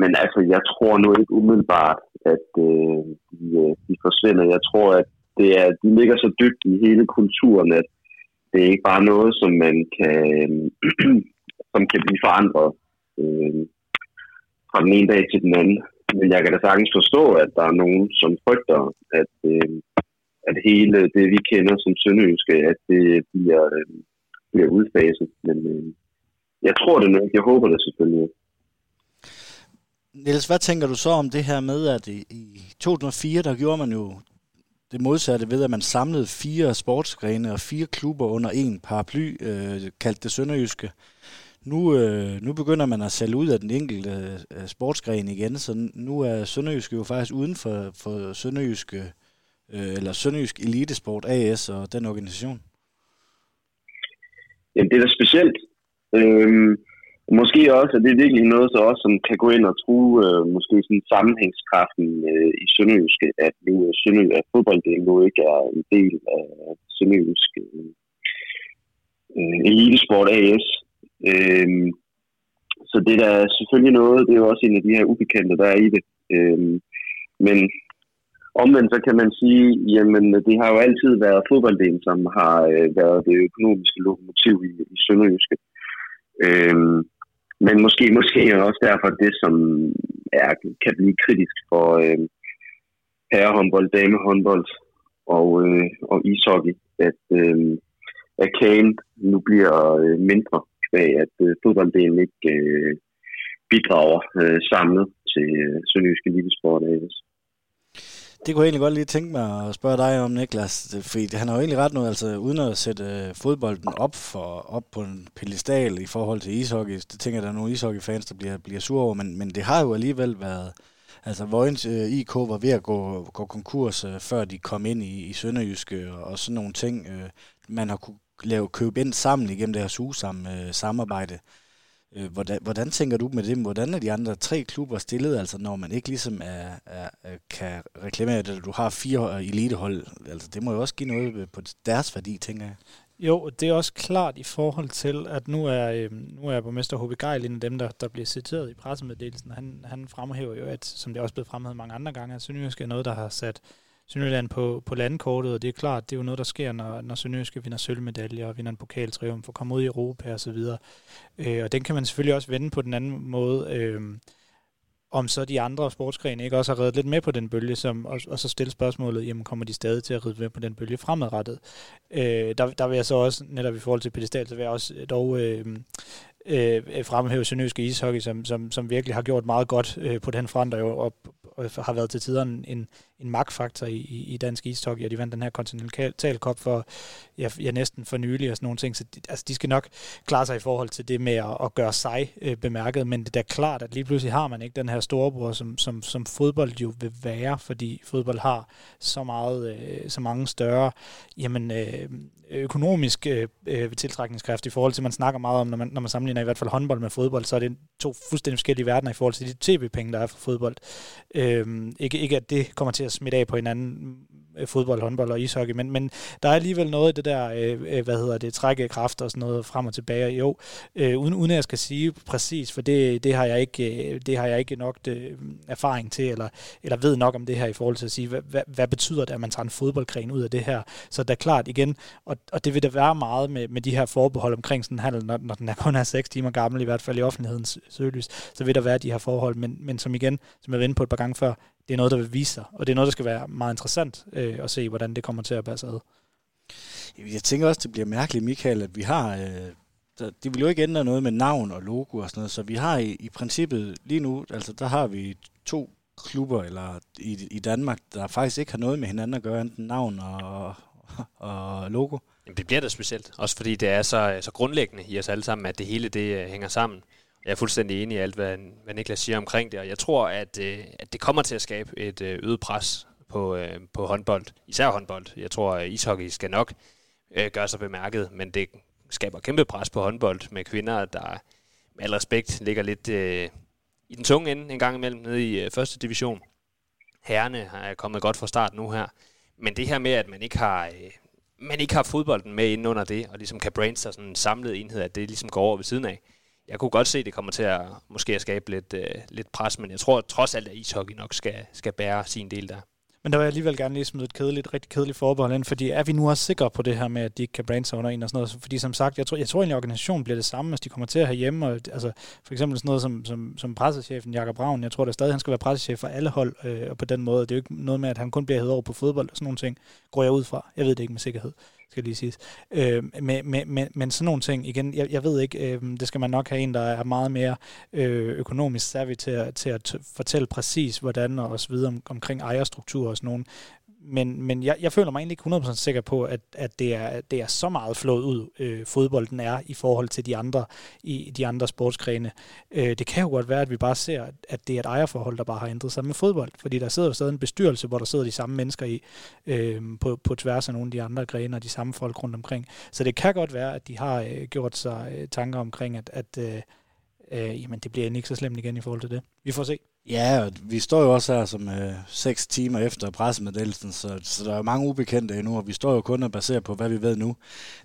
men altså, jeg tror nu ikke umiddelbart, at øh, de, øh, de forsvinder. Jeg tror, at det er, de ligger så dybt i hele kulturen, at det er ikke bare noget, som man kan, som kan blive forandret øh, fra den ene dag til den anden. Men jeg kan da sagtens forstå, at der er nogen, som frygter, at, øh, at hele det, vi kender som sønderjyske, at det bliver, øh, bliver udfaset. Men øh, jeg tror det nok. Jeg håber det selvfølgelig. Niels, hvad tænker du så om det her med, at i, 2004, der gjorde man jo det modsatte ved, at man samlede fire sportsgrene og fire klubber under en paraply, øh, kaldt det Sønderjyske. Nu, øh, nu begynder man at sælge ud af den enkelte øh, sportsgren igen, så nu er Sønderjyske jo faktisk uden for, for Sønderjyske, øh, eller Sønderjysk Elitesport AS og den organisation. Jamen, det er da specielt. Øhm, måske også, at det er virkelig noget, så også, som kan gå ind og true øh, måske sådan sammenhængskraften øh, i Sønderjysk, at nu er Sønderjysk, at fodbolddelen nu ikke er en del af Sønderjysk øh, øh Elitesport AS. Øhm, så det er da selvfølgelig noget, det er jo også en af de her ubekendte, der er i det. Øhm, men omvendt så kan man sige, jamen det har jo altid været fodbolddelen, som har øh, været det økonomiske lokomotiv i, i Sønderjyske. Øhm, men måske, måske også derfor det, som er, kan blive kritisk for øh, herrehåndbold, damehåndbold og, øh, og ishockey, at, øh, at kagen nu bliver øh, mindre kvæg, at øh, fodbolddelen ikke øh, bidrager øh, samlet til øh, Sønderjyske Elitesport AS. Det kunne jeg egentlig godt lige tænke mig at spørge dig om, Niklas, fordi han har jo egentlig ret nu, altså uden at sætte øh, fodbolden op, for, op på en pedestal i forhold til ishockey. Det tænker jeg, der er nogle ishockeyfans, der bliver, bliver sure over, men, men det har jo alligevel været, altså Vojens øh, IK var ved at gå, gå konkurs, øh, før de kom ind i, i Sønderjyske og, og sådan nogle ting. Øh, man har kunne lave købe ind sammen igennem det her sugesamme øh, samarbejde. Øh, Øh, hvordan, hvordan tænker du med det? Hvordan er de andre tre klubber stillet, altså når man ikke ligesom er, er, kan reklamere det, at du har fire øh, elitehold? Altså det må jo også give noget øh, på deres værdi, tænker jeg. Jo, det er også klart i forhold til, at nu er, øh, nu er borgmester H.B. Geil en af dem, der, der bliver citeret i pressemeddelelsen. Han, han fremhæver jo, at som det er også blevet fremhævet mange andre gange, at Sønderjysk er noget, der har sat Sønderjylland på, på landkortet, og det er klart, det er jo noget, der sker, når, når Sønderjyske vinder sølvmedaljer og vinder en pokaltriumf og kommer ud i Europa og så videre. Øh, og den kan man selvfølgelig også vende på den anden måde. Øh, om så de andre sportsgrene ikke også har reddet lidt med på den bølge, som, og, og så stille spørgsmålet, jamen kommer de stadig til at ride med på den bølge fremadrettet? Øh, der, der vil jeg så også, netop i forhold til pedestal, så vil jeg også dog øh, øh, fremhæve Sønderjyske Ishockey, som, som, som virkelig har gjort meget godt øh, på den front, og, og, og har været til tider en, en magtfaktor i, i, i dansk ishockey, og de vandt den her Continental Cup for ja, ja, næsten for nylig og sådan nogle ting, så de, altså, de skal nok klare sig i forhold til det med at, at gøre sig øh, bemærket, men det er da klart, at lige pludselig har man ikke den her storebror, som, som, som fodbold jo vil være, fordi fodbold har så meget, øh, så mange større jamen, øh, økonomisk øh, øh, tiltrækningskraft i forhold til, man snakker meget om, når man, når man sammenligner i hvert fald håndbold med fodbold, så er det to fuldstændig forskellige verdener i forhold til de tv-penge, der er for fodbold. Øh, ikke, ikke at det kommer til at smitte af på hinanden øh, fodbold, håndbold og ishockey, men, men der er alligevel noget i det der, øh, øh hvad hedder det, trække kraft og sådan noget frem og tilbage. Jo, øh, uden, uden at jeg skal sige præcis, for det, det, har, jeg ikke, øh, det har jeg ikke nok det, erfaring til, eller, eller ved nok om det her i forhold til at sige, hvad, hvad, hvad betyder det, at man tager en fodboldgren ud af det her? Så det er klart igen, og, og det vil der være meget med, med de her forbehold omkring sådan en handel, når, når den er kun er 6 timer gammel, i hvert fald i offentlighedens søgelys, så vil der være de her forhold, men, men som igen, som jeg var inde på et par gange før, det er noget, der vil vise sig, og det er noget, der skal være meget interessant øh, at se, hvordan det kommer til at passe ad. Jeg tænker også, det bliver mærkeligt, Michael, at vi har... Øh, der, det vil jo ikke ændre noget med navn og logo og sådan noget, så vi har i, i princippet lige nu, altså der har vi to klubber eller i, i Danmark, der faktisk ikke har noget med hinanden at gøre, enten navn og, og logo. Jamen, det bliver da specielt, også fordi det er så, så grundlæggende i os alle sammen, at det hele det øh, hænger sammen. Jeg er fuldstændig enig i alt, hvad, hvad Niklas siger omkring det, og jeg tror, at, øh, at det kommer til at skabe et øh, øget pres på, øh, på håndbold, især håndbold. Jeg tror, at ishockey skal nok øh, gøre sig bemærket, men det skaber kæmpe pres på håndbold med kvinder, der med al respekt ligger lidt øh, i den tunge ende en gang imellem nede i øh, første division. Herrene er kommet godt fra start nu her, men det her med, at man ikke har... Øh, man ikke har fodbolden med inden under det, og ligesom kan brains sig sådan en samlet enhed, at det ligesom går over ved siden af jeg kunne godt se, at det kommer til at måske at skabe lidt, øh, lidt pres, men jeg tror trods alt, at ishockey nok skal, skal bære sin del der. Men der vil jeg alligevel gerne lige smide et kedeligt, rigtig kedeligt forbehold ind, fordi er vi nu også sikre på det her med, at de ikke kan brande sig under en og sådan noget? Fordi som sagt, jeg tror, jeg tror egentlig, at organisationen bliver det samme, hvis de kommer til at have hjemme. Og, altså, for eksempel sådan noget som, som, som pressechefen Jakob Braun, jeg tror da stadig, han skal være pressechef for alle hold, øh, og på den måde. Det er jo ikke noget med, at han kun bliver hævet over på fodbold og sådan nogle ting, går jeg ud fra. Jeg ved det ikke med sikkerhed skal lige siges. Øh, men, men, men, men sådan nogle ting, igen, jeg, jeg ved ikke, øh, det skal man nok have en, der er meget mere øh, økonomisk savvy til at, til at fortælle præcis, hvordan og så videre om, omkring ejerstruktur og sådan nogle men, men jeg, jeg føler mig egentlig ikke 100% sikker på, at, at det, er, det er så meget flået ud, øh, fodbolden er i forhold til de andre i de andre sportsgrene. Øh, det kan jo godt være, at vi bare ser, at det er et ejerforhold, der bare har ændret sig med fodbold, fordi der sidder jo stadig en bestyrelse, hvor der sidder de samme mennesker i øh, på, på tværs af nogle af de andre grene og de samme folk rundt omkring. Så det kan godt være, at de har øh, gjort sig øh, tanker omkring, at, at øh, øh, jamen, det bliver ikke så slemt igen i forhold til det. Vi får se. Ja, og vi står jo også her som øh, seks timer efter pressemeddelelsen, så, så der er mange ubekendte endnu, og vi står jo kun og baserer på, hvad vi ved nu.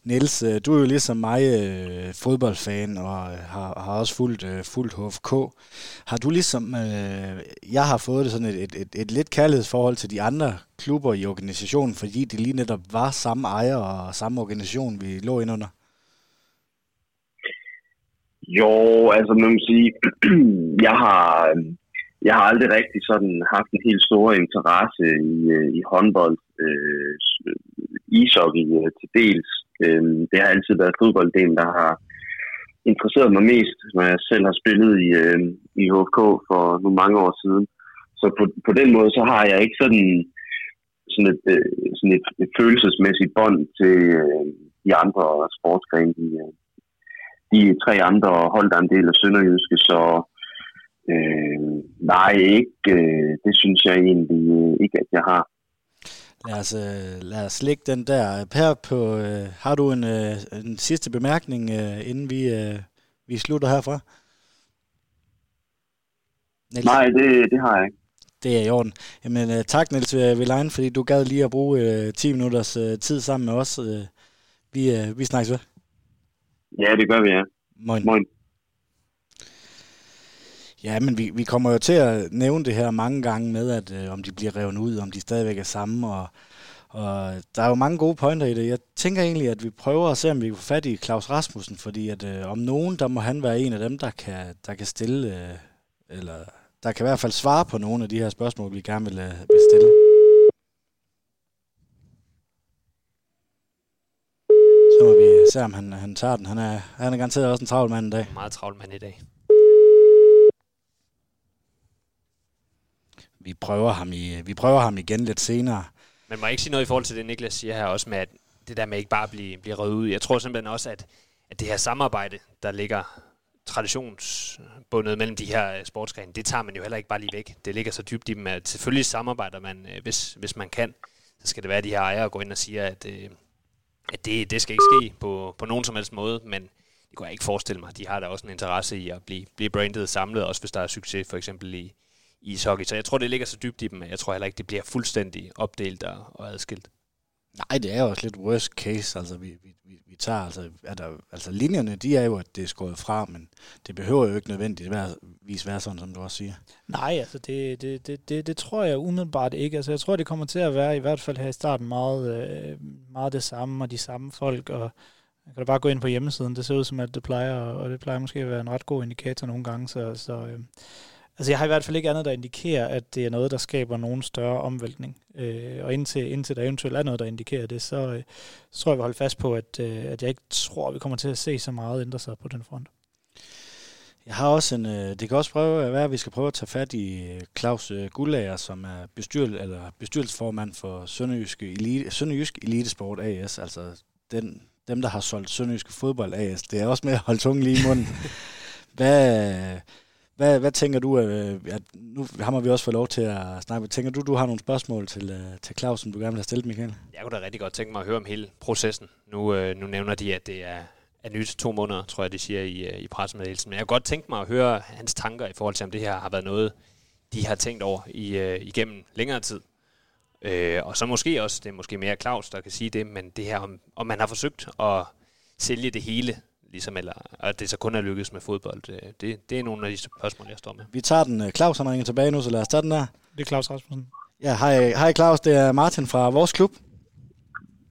Niels, øh, du er jo ligesom mig øh, fodboldfan, og øh, har, har også fulgt, øh, fulgt HFK. Har du ligesom, øh, jeg har fået det sådan et, et, et, et lidt kærlighedsforhold til de andre klubber i organisationen, fordi de lige netop var samme ejer og samme organisation, vi lå ind under? Jo, altså man må sige, jeg har, øh, jeg har aldrig rigtig sådan haft en helt stor interesse i, øh, i håndbold, øh, ishockey øh, til dels. Øh, det har altid været fodbolddelen, der har interesseret mig mest, når jeg selv har spillet i, øh, i HFK for nu mange år siden. Så på, på den måde, så har jeg ikke sådan, sådan, et, øh, sådan et, et følelsesmæssigt bånd til øh, de andre sportsgrene, de, øh, de tre andre hold, der er en del af Sønderjyske, så øh, nej, ikke, øh, det synes jeg egentlig øh, ikke, at jeg har. Lad os, øh, lad os lægge den der. Per, på, øh, har du en, øh, en sidste bemærkning, øh, inden vi, øh, vi slutter herfra? Niels? Nej, det, det har jeg ikke. Det er i orden. Jamen, uh, tak Niels Vilein, fordi du gad lige at bruge uh, 10 minutters tid sammen med os. Vi, vi snakkes ved. Ja, det gør vi, ja. Moin. Moin. Ja, men vi, vi kommer jo til at nævne det her mange gange med, at øh, om de bliver revet ud, om de stadigvæk er samme, og, og der er jo mange gode pointer i det. Jeg tænker egentlig, at vi prøver at se, om vi kan få fat i Claus Rasmussen, fordi at øh, om nogen, der må han være en af dem, der kan, der kan stille, øh, eller der kan i hvert fald svare på nogle af de her spørgsmål, vi gerne vil, øh, vil stille. Så må vi se, om han, han tager den. Han er, han er garanteret også en travl mand i dag. Meget travl mand i dag. Vi prøver ham, i, vi prøver ham igen lidt senere. Men må ikke sige noget i forhold til det, Niklas siger her også med, at det der med ikke bare at blive, blive reddet ud. Jeg tror simpelthen også, at, at det her samarbejde, der ligger traditionsbundet mellem de her øh, sportsgrene, det tager man jo heller ikke bare lige væk. Det ligger så dybt i dem, at selvfølgelig samarbejder man, øh, hvis, hvis man kan. Så skal det være, at de her ejere går ind og siger, at øh, at det, det skal ikke ske på, på nogen som helst måde, men det kunne jeg ikke forestille mig. De har da også en interesse i at blive, blive brandet samlet, også hvis der er succes for eksempel i ishockey. Så jeg tror, det ligger så dybt i dem, at jeg tror heller ikke, det bliver fuldstændig opdelt og, og adskilt. Nej, det er jo også lidt worst case. Altså, vi, vi, vi, vi tager, altså, er der, altså linjerne, de er jo, at det er skåret fra, men det behøver jo ikke nødvendigvis være sådan, som du også siger. Nej, altså det, det, det, det, det tror jeg umiddelbart ikke. Altså jeg tror, det kommer til at være i hvert fald her i starten meget, øh, meget det samme og de samme folk, og jeg kan da bare gå ind på hjemmesiden. Det ser ud som, at det plejer, og det plejer måske at være en ret god indikator nogle gange, så, så øh, Altså jeg har i hvert fald ikke andet, der indikerer, at det er noget, der skaber nogen større omvæltning. Øh, og indtil, indtil der eventuelt er noget, der indikerer det, så, øh, så tror jeg, vi holder fast på, at, øh, at jeg ikke tror, at vi kommer til at se så meget ændre sig på den front. Jeg har også en, øh, det kan også prøve at være, at vi skal prøve at tage fat i øh, Claus øh, Gullager, som er bestyr, eller bestyrelsesformand for Sønderjysk, Elite, Sønderjysk Elitesport AS, altså den, dem, der har solgt Sønderjysk Fodbold AS. Det er også med at holde tungen lige i munden. Hvad, hvad, hvad tænker du, øh, at nu har vi også fået lov til at snakke, tænker du, du har nogle spørgsmål til, øh, til Claus, som du gerne vil have stillet, Michael? Jeg kunne da rigtig godt tænke mig at høre om hele processen. Nu, øh, nu nævner de, at det er, er nyt to måneder, tror jeg, de siger i, øh, i pressemeddelelsen. Men jeg kunne godt tænke mig at høre hans tanker i forhold til, om det her har været noget, de har tænkt over i, øh, igennem længere tid. Øh, og så måske også, det er måske mere Claus, der kan sige det, men det her, om, om man har forsøgt at sælge det hele ligesom, eller at det så kun er lykkedes med fodbold. Det, det er nogle af de spørgsmål, jeg står med. Vi tager den. Claus han ringer tilbage nu, så lad os tage den der. Det er Claus Rasmussen. Ja, hej, hej Claus, det er Martin fra vores klub.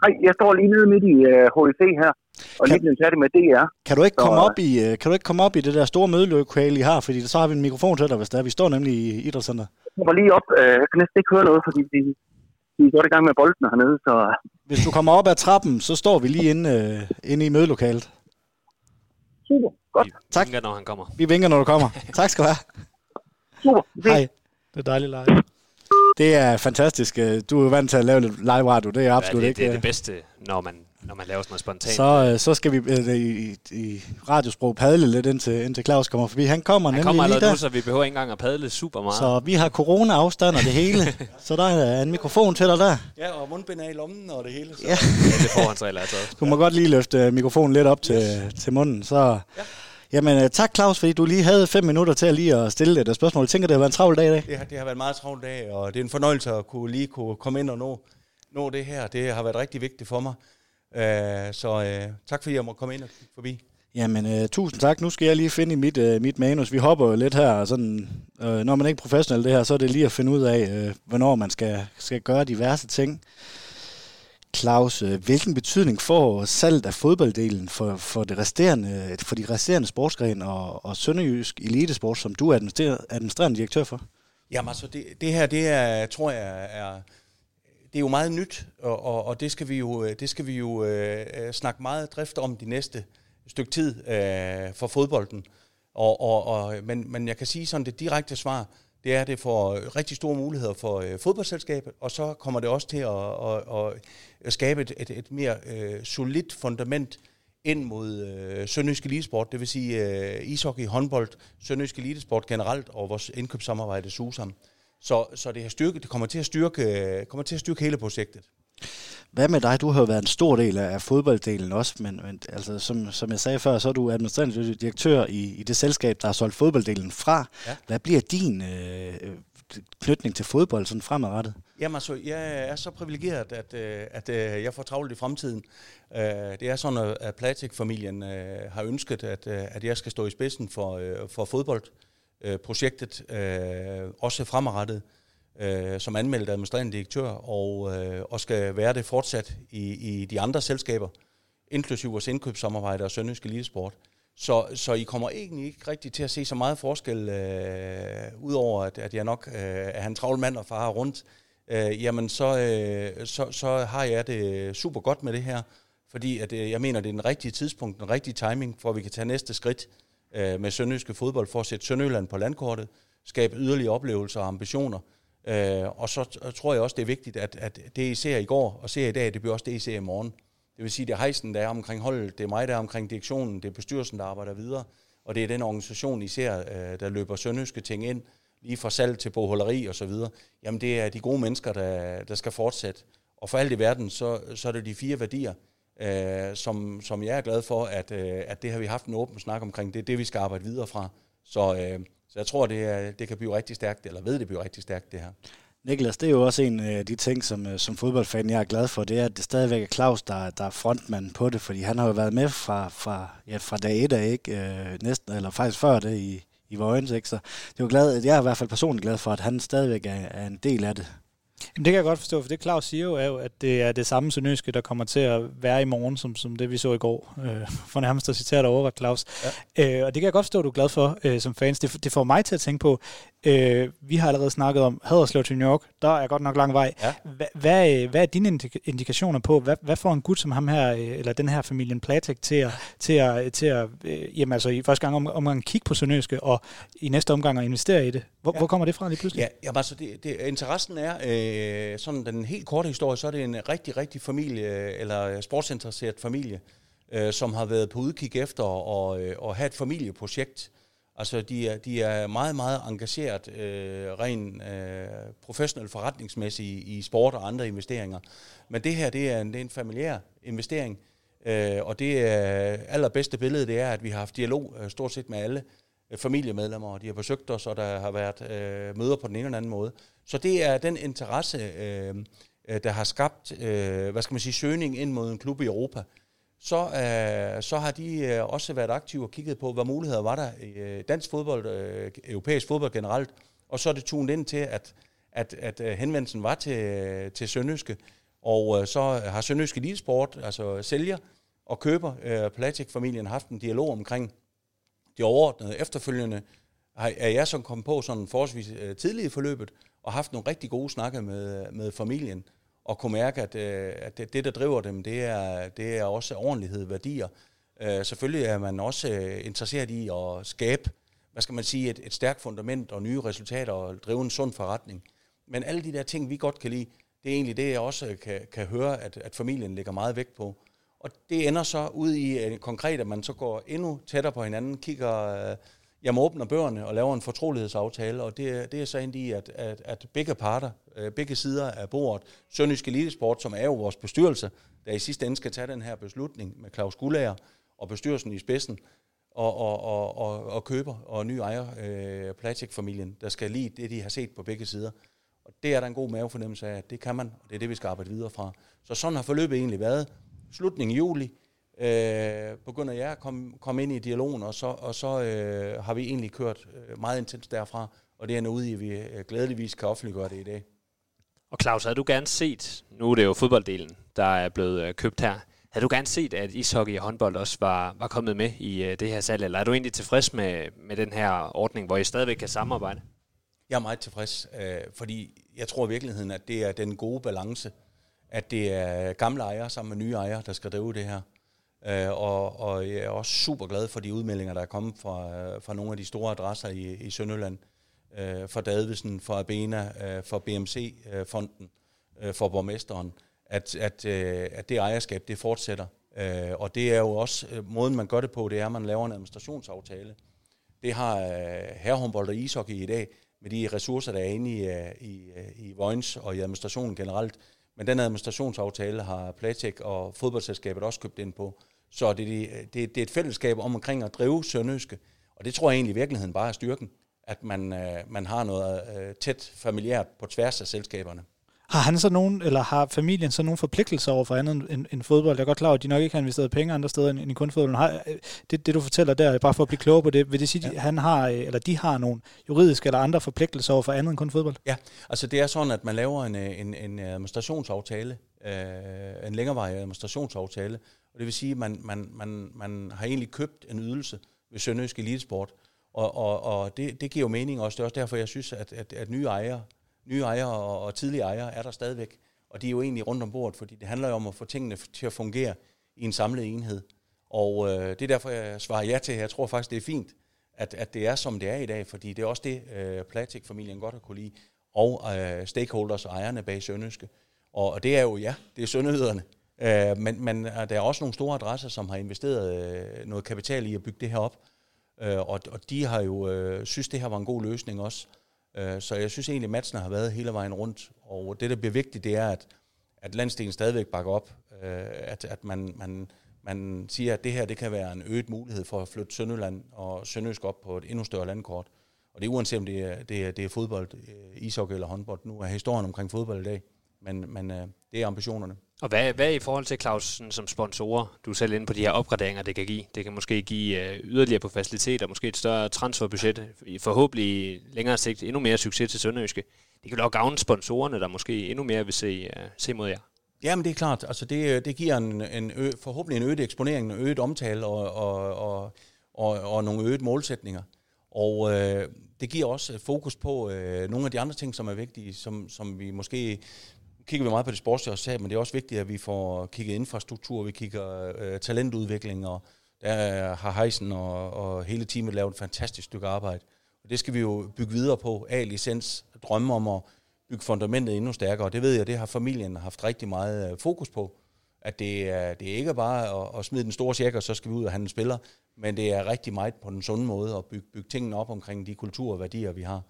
Hej, jeg står lige nede midt i uh, øh, HEC her, og kan, lige blevet færdig med DR. Kan du, ikke så, komme op i, uh, kan du ikke komme op i det der store mødelokale, I har? Fordi så har vi en mikrofon til dig, hvis der er. Vi står nemlig i idrætscenter. Jeg var lige op. Uh, jeg kan næsten ikke høre noget, fordi vi, vi er godt i gang med bolden hernede. Så... Hvis du kommer op ad trappen, så står vi lige inde, uh, inde i mødelokalet. Super, godt. Vi tak. vinker, når han kommer. Vi vinker, når du kommer. tak skal du have. Super. Hej. Det er dejligt live. Det er fantastisk. Du er vant til at lave lidt live radio. Det er absolut ja, det, ikke... Det er det bedste, når man, når man laver sådan noget spontant. Så, øh, så skal vi øh, i, i radiosprog padle lidt, indtil, indtil Claus kommer forbi. Han kommer han nemlig kommer lige der. nu, så vi behøver ikke engang at padle super meget. Så vi har corona-afstand og det hele. så der er en mikrofon til dig der. Ja, og mundbind er i lommen og det hele. Så. Ja. ja, det forhåndsregler er taget. Du må godt lige løfte mikrofonen lidt op til, yes. til munden. Så... Ja. Jamen tak Claus, fordi du lige havde fem minutter til at lige at stille et spørgsmål. Jeg tænker, det har været en travl dag i dag. Det har, det har været en meget travl dag, og det er en fornøjelse at kunne lige kunne komme ind og nå, nå det her. Det har været rigtig vigtigt for mig. Uh, så uh, tak fordi jeg må komme ind og kigge forbi. Jamen, uh, tusind tak. Nu skal jeg lige finde i mit, uh, mit manus. Vi hopper jo lidt her. Sådan, uh, når man ikke er professionel det her, så er det lige at finde ud af, uh, hvornår man skal, skal gøre diverse ting. Claus, hvilken betydning får salget af fodbolddelen for, for, det resterende, for de resterende sportsgren og, og Sønderjysk Elitesport, som du er administrerende direktør for? Jamen altså, det, det her, det er, tror jeg, er, det er jo meget nyt, og, og, og det skal vi jo, øh, det skal vi jo øh, øh, snakke meget drift om de næste stykke tid øh, for fodbolden. Og, og, og, men, men jeg kan sige sådan, det direkte svar, det er, at det får rigtig store muligheder for øh, fodboldselskabet, og så kommer det også til at, at, at, at skabe et, et, et mere øh, solidt fundament ind mod øh, Sønderjysk Elitesport, det vil sige øh, ishockey, håndbold, Sønderjysk Elitesport generelt, og vores indkøbssamarbejde SUSAM. Så, så det, har styrke, det kommer, til at styrke, kommer til at styrke hele projektet. Hvad med dig? Du har jo været en stor del af fodbolddelen også, men, men altså, som, som jeg sagde før, så er du administrerende direktør i, i det selskab, der har solgt fodbolddelen fra. Ja. Hvad bliver din øh, knytning til fodbold sådan fremadrettet? Jamen altså, jeg er så privilegeret, at, øh, at, at øh, jeg får travlt i fremtiden. Øh, det er sådan, at Platik-familien har ønsket, at, at jeg skal stå i spidsen for, for Øh, projektet, øh, også fremadrettet øh, som anmeldt administrerende direktør, og, øh, og skal være det fortsat i, i de andre selskaber, inklusive vores indkøbssamarbejde og Sønderjysk Elitesport. Så, så I kommer egentlig ikke rigtig til at se så meget forskel, øh, udover at, at jeg nok øh, er en travl mand og farer rundt, øh, jamen så, øh, så, så har jeg det super godt med det her, fordi at, øh, jeg mener, det er den rigtige tidspunkt, den rigtige timing, for at vi kan tage næste skridt øh, med sønderjyske fodbold, for at sætte Sønderjylland på landkortet, skabe yderligere oplevelser og ambitioner, Øh, og så tror jeg også, det er vigtigt, at, at det, I ser i går og ser i dag, det bliver også det, I ser i morgen. Det vil sige, det er hejsen, der er omkring holdet, det er mig, der er omkring direktionen, det er bestyrelsen, der arbejder videre, og det er den organisation, I ser, øh, der løber sønderjyske ting ind, lige fra salg til bogholderi og så videre. Jamen, det er de gode mennesker, der, der skal fortsætte. Og for alt i verden, så, så er det de fire værdier, øh, som, som jeg er glad for, at, øh, at det har vi haft en åben snak omkring. Det er det, vi skal arbejde videre fra. Så, øh, Så jeg tror, det, er, det kan blive rigtig stærkt, eller ved det bliver rigtig stærkt, det her. Niklas, det er jo også en af de ting, som, øh, som fodboldfan jeg er glad for, det er, at det stadigvæk er Claus, der, der er frontmand på det, fordi han har jo været med fra, fra, ja, fra dag et af, ikke? Øh, næsten, eller faktisk før det i, i Vojens, ikke? Så det er jo glad, jeg er i hvert fald personligt glad for, at han stadigvæk er, er en del af det. Jamen, det kan jeg godt forstå, for det Claus siger jo, er jo, at det er det samme sønøske, der kommer til at være i morgen, som, som det vi så i går. Øh, for nærmest at citere dig over, Claus. Ja. Øh, og det kan jeg godt forstå, at du er glad for øh, som fans. Det, det får mig til at tænke på, øh, vi har allerede snakket om Haderslev til New York. Der er godt nok lang vej. Ja. Hva, hvad, hvad er dine indikationer på, hvad, hvad får en gut som ham her, øh, eller den her familien Platek til at, til at, til at øh, jamen altså i første gang om, om man kigge på Sønøske, og i næste omgang at investere i det? Hvor, ja. hvor kommer det fra lige pludselig? Ja, jamen altså det, det, interessen er, øh, sådan den helt korte historie, så er det en rigtig, rigtig familie, eller sportsinteresseret familie, øh, som har været på udkig efter at, øh, at have et familieprojekt. Altså, de er, de er meget, meget engageret øh, rent øh, professionelt forretningsmæssigt i, i sport og andre investeringer. Men det her, det er en, det er en familiær investering, øh, og det er allerbedste billede, det er, at vi har haft dialog øh, stort set med alle øh, familiemedlemmer, og de har besøgt os, og der har været øh, møder på den ene eller anden måde. Så det er den interesse, øh, øh, der har skabt, øh, hvad skal man sige, søgning ind mod en klub i Europa. Så, øh, så har de øh, også været aktive og kigget på, hvad muligheder var der i øh, dansk fodbold, øh, europæisk fodbold generelt, og så er det tunet ind til, at, at, at øh, henvendelsen var til, øh, til Sønderjyske, og øh, så har Sønderjyske Elitesport, altså sælger og køber, øh, Platik-familien haft en dialog omkring det overordnede. Efterfølgende, er jeg som kommet på sådan forholdsvis øh, tidligt i forløbet, og haft nogle rigtig gode snakke med, med familien, og kunne mærke, at, øh, at det, der driver dem, det er, det er også ordentlighed, værdier. Øh, selvfølgelig er man også øh, interesseret i at skabe, hvad skal man sige, et, et stærkt fundament og nye resultater og drive en sund forretning. Men alle de der ting, vi godt kan lide, det er egentlig det, jeg også kan, kan høre, at, at familien lægger meget vægt på. Og det ender så ud i øh, konkret, at man så går endnu tættere på hinanden, kigger øh, jamen åbner bøgerne og laver en fortrolighedsaftale, og det, det er så endt i, at, at, at begge parter, øh, begge sider af bordet, Sønderjysk Elitesport, som er jo vores bestyrelse, der i sidste ende skal tage den her beslutning med Claus Gullager og bestyrelsen i spidsen, og, og, og, og, og køber og ny ejer, øh, Platik-familien, der skal lide det, de har set på begge sider. Og det er der en god mavefornemmelse af, at det kan man, og det er det, vi skal arbejde videre fra. Så sådan har forløbet egentlig været. Slutningen i juli, øh, begynder jeg at komme, komme ind i dialogen, og så, og så øh, har vi egentlig kørt øh, meget intens derfra, og det er noget, i, vi øh, glædeligvis kan offentliggøre det i dag. Og Claus, havde du gerne set, nu er det jo fodbolddelen, der er blevet øh, købt her, havde du gerne set, at ishockey og håndbold også var, var kommet med i det her salg, eller er du egentlig tilfreds med, med den her ordning, hvor I stadigvæk kan samarbejde? Jeg er meget tilfreds, øh, fordi jeg tror i virkeligheden, at det er den gode balance, at det er gamle ejere sammen med nye ejere, der skal drive det her. Øh, og, og jeg er også super glad for de udmeldinger, der er kommet fra, øh, fra nogle af de store adresser i, i Sønderland. Øh, fra Davidsen, fra Abena, øh, fra BMC-fonden, øh, øh, for borgmesteren, at, at, øh, at det ejerskab, det fortsætter. Øh, og det er jo også, øh, måden man gør det på, det er, at man laver en administrationsaftale. Det har øh, herrehåndbold og ishockey i dag, med de ressourcer, der er inde i, øh, i, øh, i Vojens og i administrationen generelt. Men den administrationsaftale har Platek og fodboldselskabet også købt ind på. Så det, det, det, er et fællesskab om omkring at drive Sønderjyske. Og det tror jeg egentlig i virkeligheden bare er styrken, at man, øh, man har noget øh, tæt familiært på tværs af selskaberne. Har han så nogen, eller har familien så nogle forpligtelser over for andet end, end fodbold? Jeg er godt klar at de nok ikke har investeret penge andre steder end, end i kun fodbold. Har, øh, det, det, du fortæller der, bare for at blive klogere på det, vil det sige, at ja. han har, øh, eller de har nogle juridiske eller andre forpligtelser over for andet end kun fodbold? Ja, altså det er sådan, at man laver en, øh, en, en administrationsaftale, øh, en længerevarende administrationsaftale, og det vil sige, at man, man, man, man har egentlig købt en ydelse ved Sønderjysk Elitesport, og, og, og det, det giver jo mening også. Det er også derfor, jeg synes, at, at, at nye ejere, nye ejere og, og tidlige ejere er der stadigvæk. Og de er jo egentlig rundt om bordet, fordi det handler jo om at få tingene til at fungere i en samlet enhed. Og øh, det er derfor, jeg svarer ja til. Jeg tror faktisk, det er fint, at, at det er, som det er i dag, fordi det er også det, øh, Platik-familien godt har kunne lide, og øh, stakeholders og ejerne bag Sønderjyske. Og, og det er jo, ja, det er sønderjyderne. Øh, men, men øh, der er også nogle store adresser, som har investeret øh, noget kapital i at bygge det her op. Øh, og, og de har jo øh, synes, det her var en god løsning også. Øh, så jeg synes egentlig, matchen har været hele vejen rundt. Og det, der bliver vigtigt, det er, at, at landstingen stadigvæk bakker op. Øh, at at man, man, man siger, at det her det kan være en øget mulighed for at flytte Sønderland og Sønderjysk op på et endnu større landkort. Og det er uanset om det er, det er, det er fodbold, øh, ishockey eller håndbold. Nu er historien omkring fodbold i dag, men, men øh, det er ambitionerne. Og hvad, hvad i forhold til, Clausen som sponsorer? Du er selv inde på de her opgraderinger, det kan give. Det kan måske give øh, yderligere på faciliteter, måske et større transferbudget, forhåbentlig længere sigt endnu mere succes til Sønderjyske. Det kan jo også gavne sponsorerne, der måske endnu mere vil se, øh, se mod jer. Jamen det er klart, altså det, øh, det giver en, en ø, forhåbentlig en øget eksponering, en øget omtale og, og, og, og, og nogle øget målsætninger. Og øh, det giver også fokus på øh, nogle af de andre ting, som er vigtige, som, som vi måske kigger vi meget på det sportslige men det er også vigtigt, at vi får kigget infrastruktur, vi kigger øh, talentudvikling, og der har Heisen og, og hele teamet lavet et fantastisk stykke arbejde. Og det skal vi jo bygge videre på. A-licens, drømme om at bygge fundamentet endnu stærkere. Og det ved jeg, det har familien haft rigtig meget øh, fokus på. At det er, det er ikke bare at, at smide den store check, og så skal vi ud og handle spiller, men det er rigtig meget på den sunde måde at bygge, bygge tingene op omkring de kulturværdier, og værdier, vi har.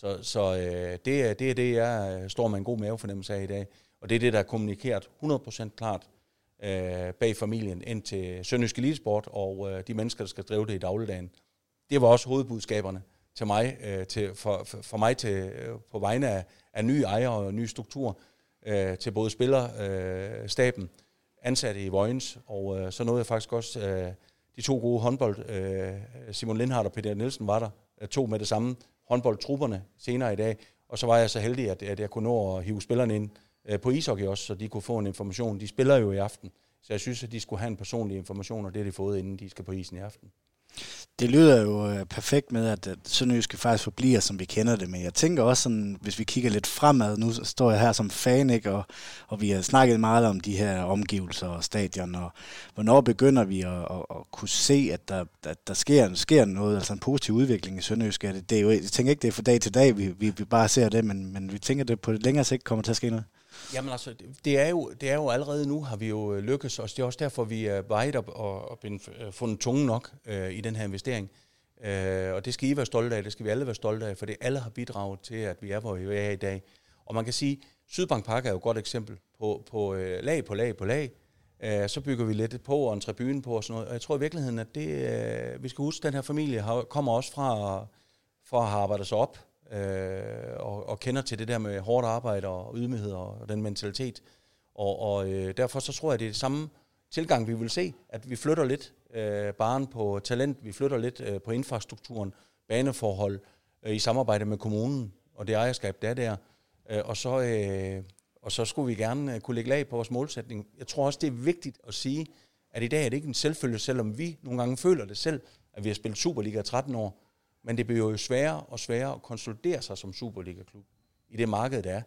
Så, så øh, det, er, det er det, jeg øh, står med en god mavefornemmelse af i dag. Og det er det, der er kommunikeret 100% klart øh, bag familien ind til Sønderjysk Elitesport og øh, de mennesker, der skal drive det i dagligdagen. Det var også hovedbudskaberne til mig, øh, til, for, for, for mig til, øh, på vegne af, af nye ejere og nye strukturer øh, til både spillerstaben, øh, staben, ansatte i Vojens, og øh, så nåede jeg faktisk også øh, de to gode håndbold, øh, Simon Lindhardt og Peter Nielsen var der, øh, to med det samme håndboldtrupperne senere i dag, og så var jeg så heldig, at, at jeg kunne nå at hive spillerne ind øh, på ishockey også, så de kunne få en information. De spiller jo i aften, så jeg synes, at de skulle have en personlig information, og det har de fået, inden de skal på isen i aften. Det lyder jo øh, perfekt med, at, Sønderjyske faktisk forbliver, som vi kender det, men jeg tænker også sådan, hvis vi kigger lidt fremad, nu står jeg her som fan, ikke, og, og vi har snakket meget om de her omgivelser og stadion, og hvornår begynder vi at, at, at kunne se, at der, at der sker, sker noget, altså en positiv udvikling i Sønderjyske? Det, det er jo, jeg tænker ikke, det er fra dag til dag, vi, vi, vi bare ser det, men, men vi tænker, at det på det længere sigt kommer til at ske noget. Jamen altså, det er, jo, det er jo allerede nu, har vi jo øh, lykkes os. Det er også derfor, vi er vejet op og, og øh, fundet tunge nok øh, i den her investering. Øh, og det skal I være stolte af, det skal vi alle være stolte af, for det alle har bidraget til, at vi er, hvor vi er i dag. Og man kan sige, Sydbank Park er jo et godt eksempel på, på øh, lag på lag på lag. Øh, så bygger vi lidt på og en tribune på og sådan noget. Og jeg tror i virkeligheden, at det, øh, vi skal huske, at den her familie har, kommer også fra, fra at have arbejdet sig op øh, og, og kender til det der med hårdt arbejde og ydmyghed og den mentalitet. Og, og øh, derfor så tror jeg, det er det samme tilgang, vi vil se, at vi flytter lidt øh, barn på talent, vi flytter lidt øh, på infrastrukturen, baneforhold øh, i samarbejde med kommunen og det ejerskab, der er der. Øh, og, så, øh, og så skulle vi gerne øh, kunne lægge lag på vores målsætning. Jeg tror også, det er vigtigt at sige, at i dag er det ikke en selvfølge, selvom vi nogle gange føler det selv, at vi har spillet Superliga i 13 år, men det bliver jo sværere og sværere at konsolidere sig som Superliga-klub i det marked, der er.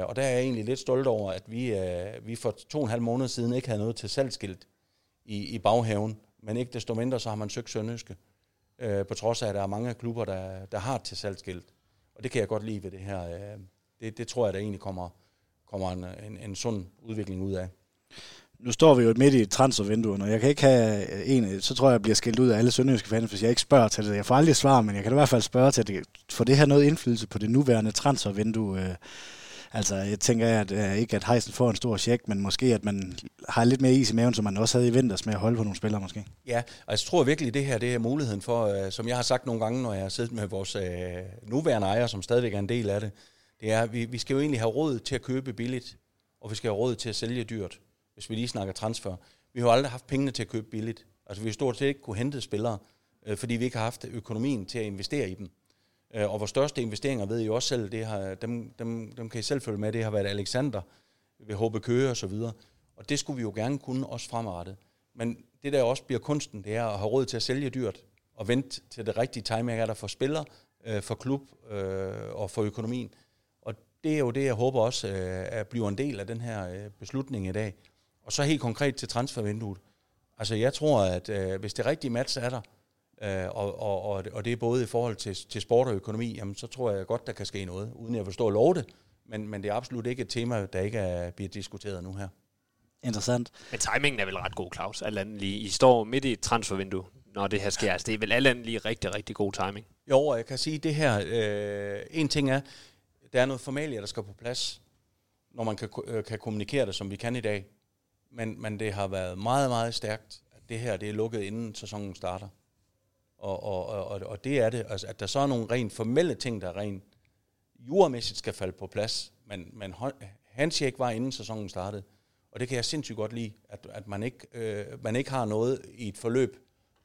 Uh, og der er jeg egentlig lidt stolt over, at vi, uh, vi for to og en halv måned siden ikke havde noget til salgskilt i, i baghaven, men ikke desto mindre, så har man søgt Sønderjyske, uh, på trods af, at der er mange klubber, der, der har til salgskilt. Og det kan jeg godt lide ved det her. Det, det tror jeg, der egentlig kommer, kommer en, en, en sund udvikling ud af nu står vi jo midt i transfervinduet, og jeg kan ikke have øh, en, så tror jeg, jeg bliver skilt ud af alle sønderjyske fans, hvis jeg ikke spørger til det. Jeg får aldrig svar, men jeg kan i hvert fald spørge til det. For det her noget indflydelse på det nuværende transfervindue? Øh, altså, jeg tænker at, øh, ikke, at Heisen får en stor check, men måske, at man har lidt mere is i maven, som man også havde i vinters med at holde på nogle spillere måske. Ja, og jeg tror virkelig, det her det er muligheden for, øh, som jeg har sagt nogle gange, når jeg har siddet med vores øh, nuværende ejer, som stadigvæk er en del af det, det er, at vi, vi skal jo egentlig have råd til at købe billigt, og vi skal have råd til at sælge dyrt hvis vi lige snakker transfer. Vi har aldrig haft pengene til at købe billigt. Altså vi har stort set ikke kunne hente spillere, øh, fordi vi ikke har haft økonomien til at investere i dem. Øh, og vores største investeringer, ved I jo også selv, det har, dem, dem, dem kan I selv følge med, det har været Alexander ved HB Køge og så videre. Og det skulle vi jo gerne kunne også fremadrettet. Men det der også bliver kunsten, det er at have råd til at sælge dyrt, og vente til det rigtige timing er der for spiller, øh, for klub øh, og for økonomien. Og det er jo det, jeg håber også øh, at bliver en del af den her øh, beslutning i dag. Og så helt konkret til transfervinduet. Altså jeg tror, at øh, hvis det rigtige match er der, øh, og, og, og, og det er både i forhold til, til sport og økonomi, jamen, så tror jeg godt, der kan ske noget, uden jeg forstår love det. Men, men det er absolut ikke et tema, der ikke er, bliver diskuteret nu her. Interessant. Men timingen er vel ret god, Claus. Alt andet lige. I står midt i et transfervindue, når det her sker. Altså, det er vel alt andet lige rigtig, rigtig god timing. Jo, jeg kan sige det her. Øh, en ting er, der er noget formalia, der skal på plads, når man kan, øh, kan kommunikere det, som vi kan i dag men, men det har været meget, meget stærkt, at det her det er lukket inden sæsonen starter. Og, og, og, og det er det. Altså, at der så er nogle rent formelle ting, der rent juramæssigt skal falde på plads. Men, men handshake var inden sæsonen startede. Og det kan jeg sindssygt godt lide, at, at man, ikke, øh, man ikke har noget i et forløb,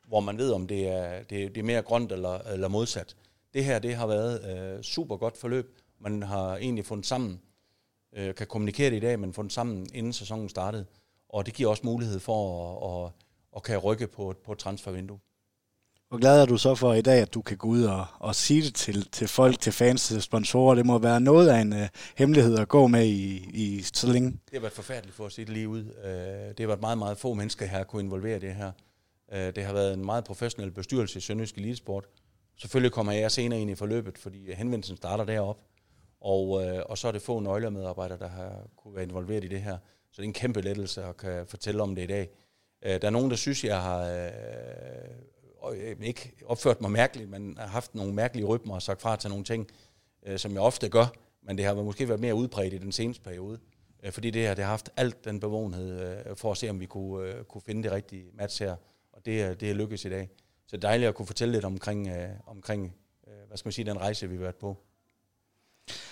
hvor man ved, om det er, det, det er mere grønt eller, eller modsat. Det her, det har været øh, super godt forløb. Man har egentlig fundet sammen, øh, kan kommunikere det i dag, men fundet sammen, inden sæsonen startede. Og det giver også mulighed for at, at, at kan rykke på, på et transfervindue. Hvor glad er du så for i dag, at du kan gå ud og, og sige det til, til folk, til fans, til sponsorer? Det må være noget af en uh, hemmelighed at gå med i, i så længe. Det har været forfærdeligt for at sige det lige ud. Uh, det har været meget, meget få mennesker her, kunne involvere det her. Uh, det har været en meget professionel bestyrelse i Sønderjysk Elitesport. Selvfølgelig kommer jeg senere ind i forløbet, fordi henvendelsen starter derop. Og, uh, og så er det få nøglemedarbejdere, der har kunne være involveret i det her. Så det er en kæmpe lettelse at kan fortælle om det i dag. Øh, der er nogen, der synes, jeg har øh, øh, ikke opført mig mærkeligt, men har haft nogle mærkelige rytmer og sagt fra til nogle ting, øh, som jeg ofte gør, men det har måske været mere udbredt i den seneste periode, øh, fordi det her det har haft alt den bevågenhed øh, for at se, om vi kunne, øh, kunne finde det rigtige match her, og det, det er lykkedes i dag. Så dejligt at kunne fortælle lidt omkring, øh, omkring øh, hvad skal man sige, den rejse, vi har været på.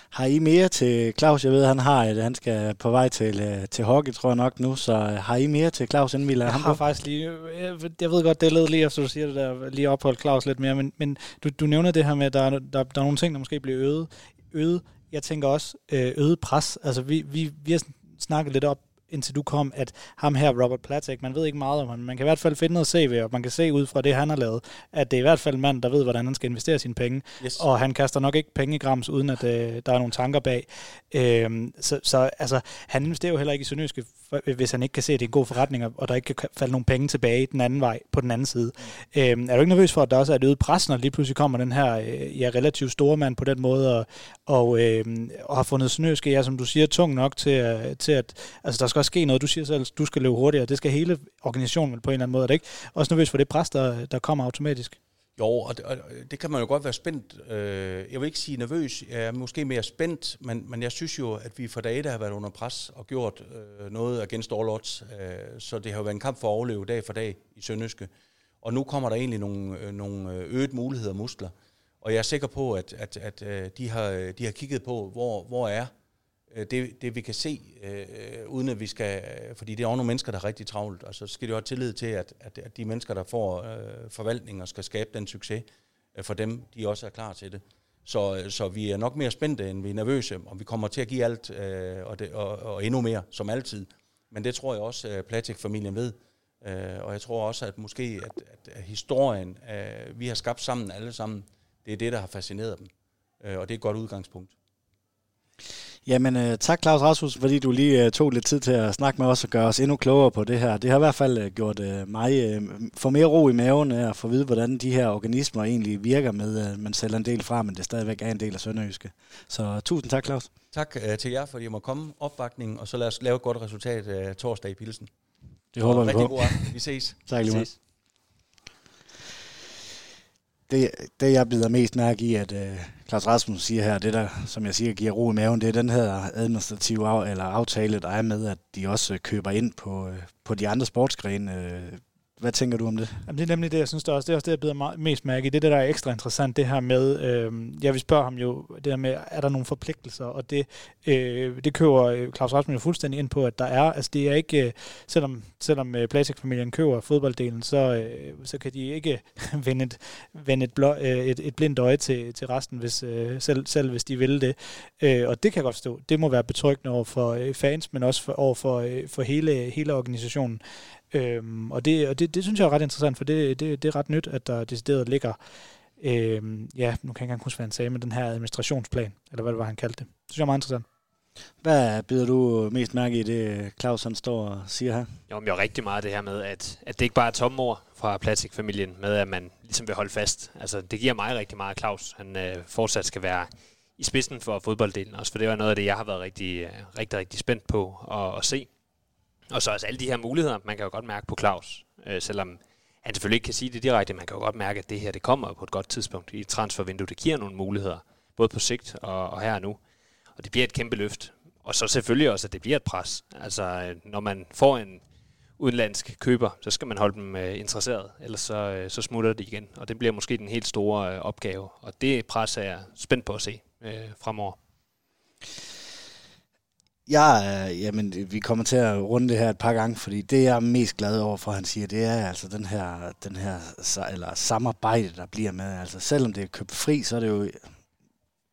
Har I mere til Claus? Jeg ved, han har at han skal på vej til, øh, til hockey, tror jeg nok nu. Så øh, har I mere til Claus, inden vi lader jeg ham har på? faktisk lige, jeg, jeg ved godt, det lidt lige efter du siger det der, lige opholdt Claus lidt mere, men, men du, du nævner det her med, at der, der, der er nogle ting, der måske bliver øget. øget. Jeg tænker også øh, øget pres. Altså vi, vi, vi har snakket lidt op indtil du kom, at ham her, Robert Platek, man ved ikke meget om ham, man kan i hvert fald finde noget CV, og man kan se ud fra det, han har lavet, at det er i hvert fald en mand, der ved, hvordan han skal investere sine penge, yes. og han kaster nok ikke penge i grams, uden at øh, der er nogle tanker bag. Øhm, så, så altså, han investerer jo heller ikke i Sønderjyske, hvis han ikke kan se, at det er en god forretning, og der ikke kan falde nogle penge tilbage den anden vej, på den anden side. Mm. Øhm, er du ikke nervøs for, at der også er et øget pres, når lige pludselig kommer den her øh, ja, relativt store mand på den måde, og, og, øh, og har fundet Sønderjyske, ja, som du siger, tung nok til, uh, til at, altså der skal også ske noget, du siger selv, du skal løbe hurtigere, det skal hele organisationen på en eller anden måde, er det ikke? Også nervøs for det pres, der, der kommer automatisk. Jo, og det, og det kan man jo godt være spændt. Øh, jeg vil ikke sige nervøs, jeg er måske mere spændt, men, men jeg synes jo, at vi for dage der har været under pres og gjort øh, noget against all odds, øh, så det har jo været en kamp for at overleve dag for dag i Sønderjyske. Og nu kommer der egentlig nogle, øh, nogle øh, øget muligheder og muskler. Og jeg er sikker på, at, at, at øh, de, har, de har kigget på, hvor, hvor er Øh, det, det vi kan se, øh, uden at vi skal, fordi det er også nogle mennesker, der er rigtig travlt, og så skal de jo have tillid til, at, at, at de mennesker, der får øh, forvaltning og skal skabe den succes øh, for dem, de også er klar til det. Så, øh, så vi er nok mere spændte, end vi er nervøse, og vi kommer til at give alt, øh, og, det, og, og endnu mere, som altid. Men det tror jeg også, at Platik-familien ved. Øh, og jeg tror også, at måske at, at historien, øh, vi har skabt sammen alle sammen, det er det, der har fascineret dem. Øh, og det er et godt udgangspunkt. Jamen uh, tak Claus Rasmus, fordi du lige uh, tog lidt tid til at snakke med os og gøre os endnu klogere på det her. Det har i hvert fald uh, gjort uh, mig uh, få mere ro i maven uh, at få at vide, hvordan de her organismer egentlig virker med, at man sælger en del fra, men det stadigvæk er en del af Sønderjyske. Så tusind tak Claus. Tak til jer, fordi I må komme opbakningen, og så lad os lave et godt resultat torsdag i Pilsen. Det håber vi på. God aften. Vi ses. tak lige meget det, det, jeg bider mest mærke i, at øh, Claus Rasmussen siger her, det der, som jeg siger, giver ro i maven, det er den her administrative af, eller aftale, der er med, at de også øh, køber ind på, øh, på de andre sportsgrene. Øh, hvad tænker du om det? Jamen, det er nemlig det, jeg synes, det er også det, er også det jeg bider mest mærke i. Det der er ekstra interessant, det her med, øh, jeg vil spørge ham jo, det her med, er der nogle forpligtelser? Og det, øh, det køber øh, Claus Rasmussen jo fuldstændig ind på, at der er. Altså det er ikke, øh, selvom, selvom øh, Plastik-familien køber fodbolddelen, så, øh, så kan de ikke vende et, vende et, blå, øh, et, et blindt øje til, til resten, hvis, øh, selv, selv hvis de vil det. Øh, og det kan jeg godt forstå. Det må være betryggende over for øh, fans, men også for, over for, øh, for hele, hele organisationen. Øhm, og det, og det, det synes jeg er ret interessant, for det, det, det er ret nyt, at der decideret ligger, øhm, ja, nu kan jeg ikke engang huske, hvad han sagde, men den her administrationsplan, eller hvad det var, han kaldte det. Det synes jeg er meget interessant. Hvad byder du mest mærke i det, Claus han står og siger her? Jo, men jeg er rigtig meget det her med, at, at det ikke bare er tomme ord fra Plastik-familien, med at man ligesom vil holde fast. Altså, det giver mig rigtig meget, Claus. Han øh, fortsat skal være i spidsen for fodbolddelen, også for det var noget af det, jeg har været rigtig, øh, rigtig, rigtig spændt på at, at se. Og så altså alle de her muligheder, man kan jo godt mærke på Claus, øh, selvom han selvfølgelig ikke kan sige det direkte, man kan jo godt mærke, at det her det kommer på et godt tidspunkt i transfervinduet. Det giver nogle muligheder, både på sigt og, og her og nu. Og det bliver et kæmpe løft. Og så selvfølgelig også, at det bliver et pres. Altså, øh, når man får en udenlandsk køber, så skal man holde dem øh, interesseret, ellers så, øh, så smutter det igen. Og det bliver måske den helt store øh, opgave. Og det pres er jeg spændt på at se øh, fremover. Ja, øh, jamen, vi kommer til at runde det her et par gange, fordi det, jeg er mest glad over for, han siger, det er altså den her, den her eller samarbejde, der bliver med. Altså, selvom det er købt fri, så er det jo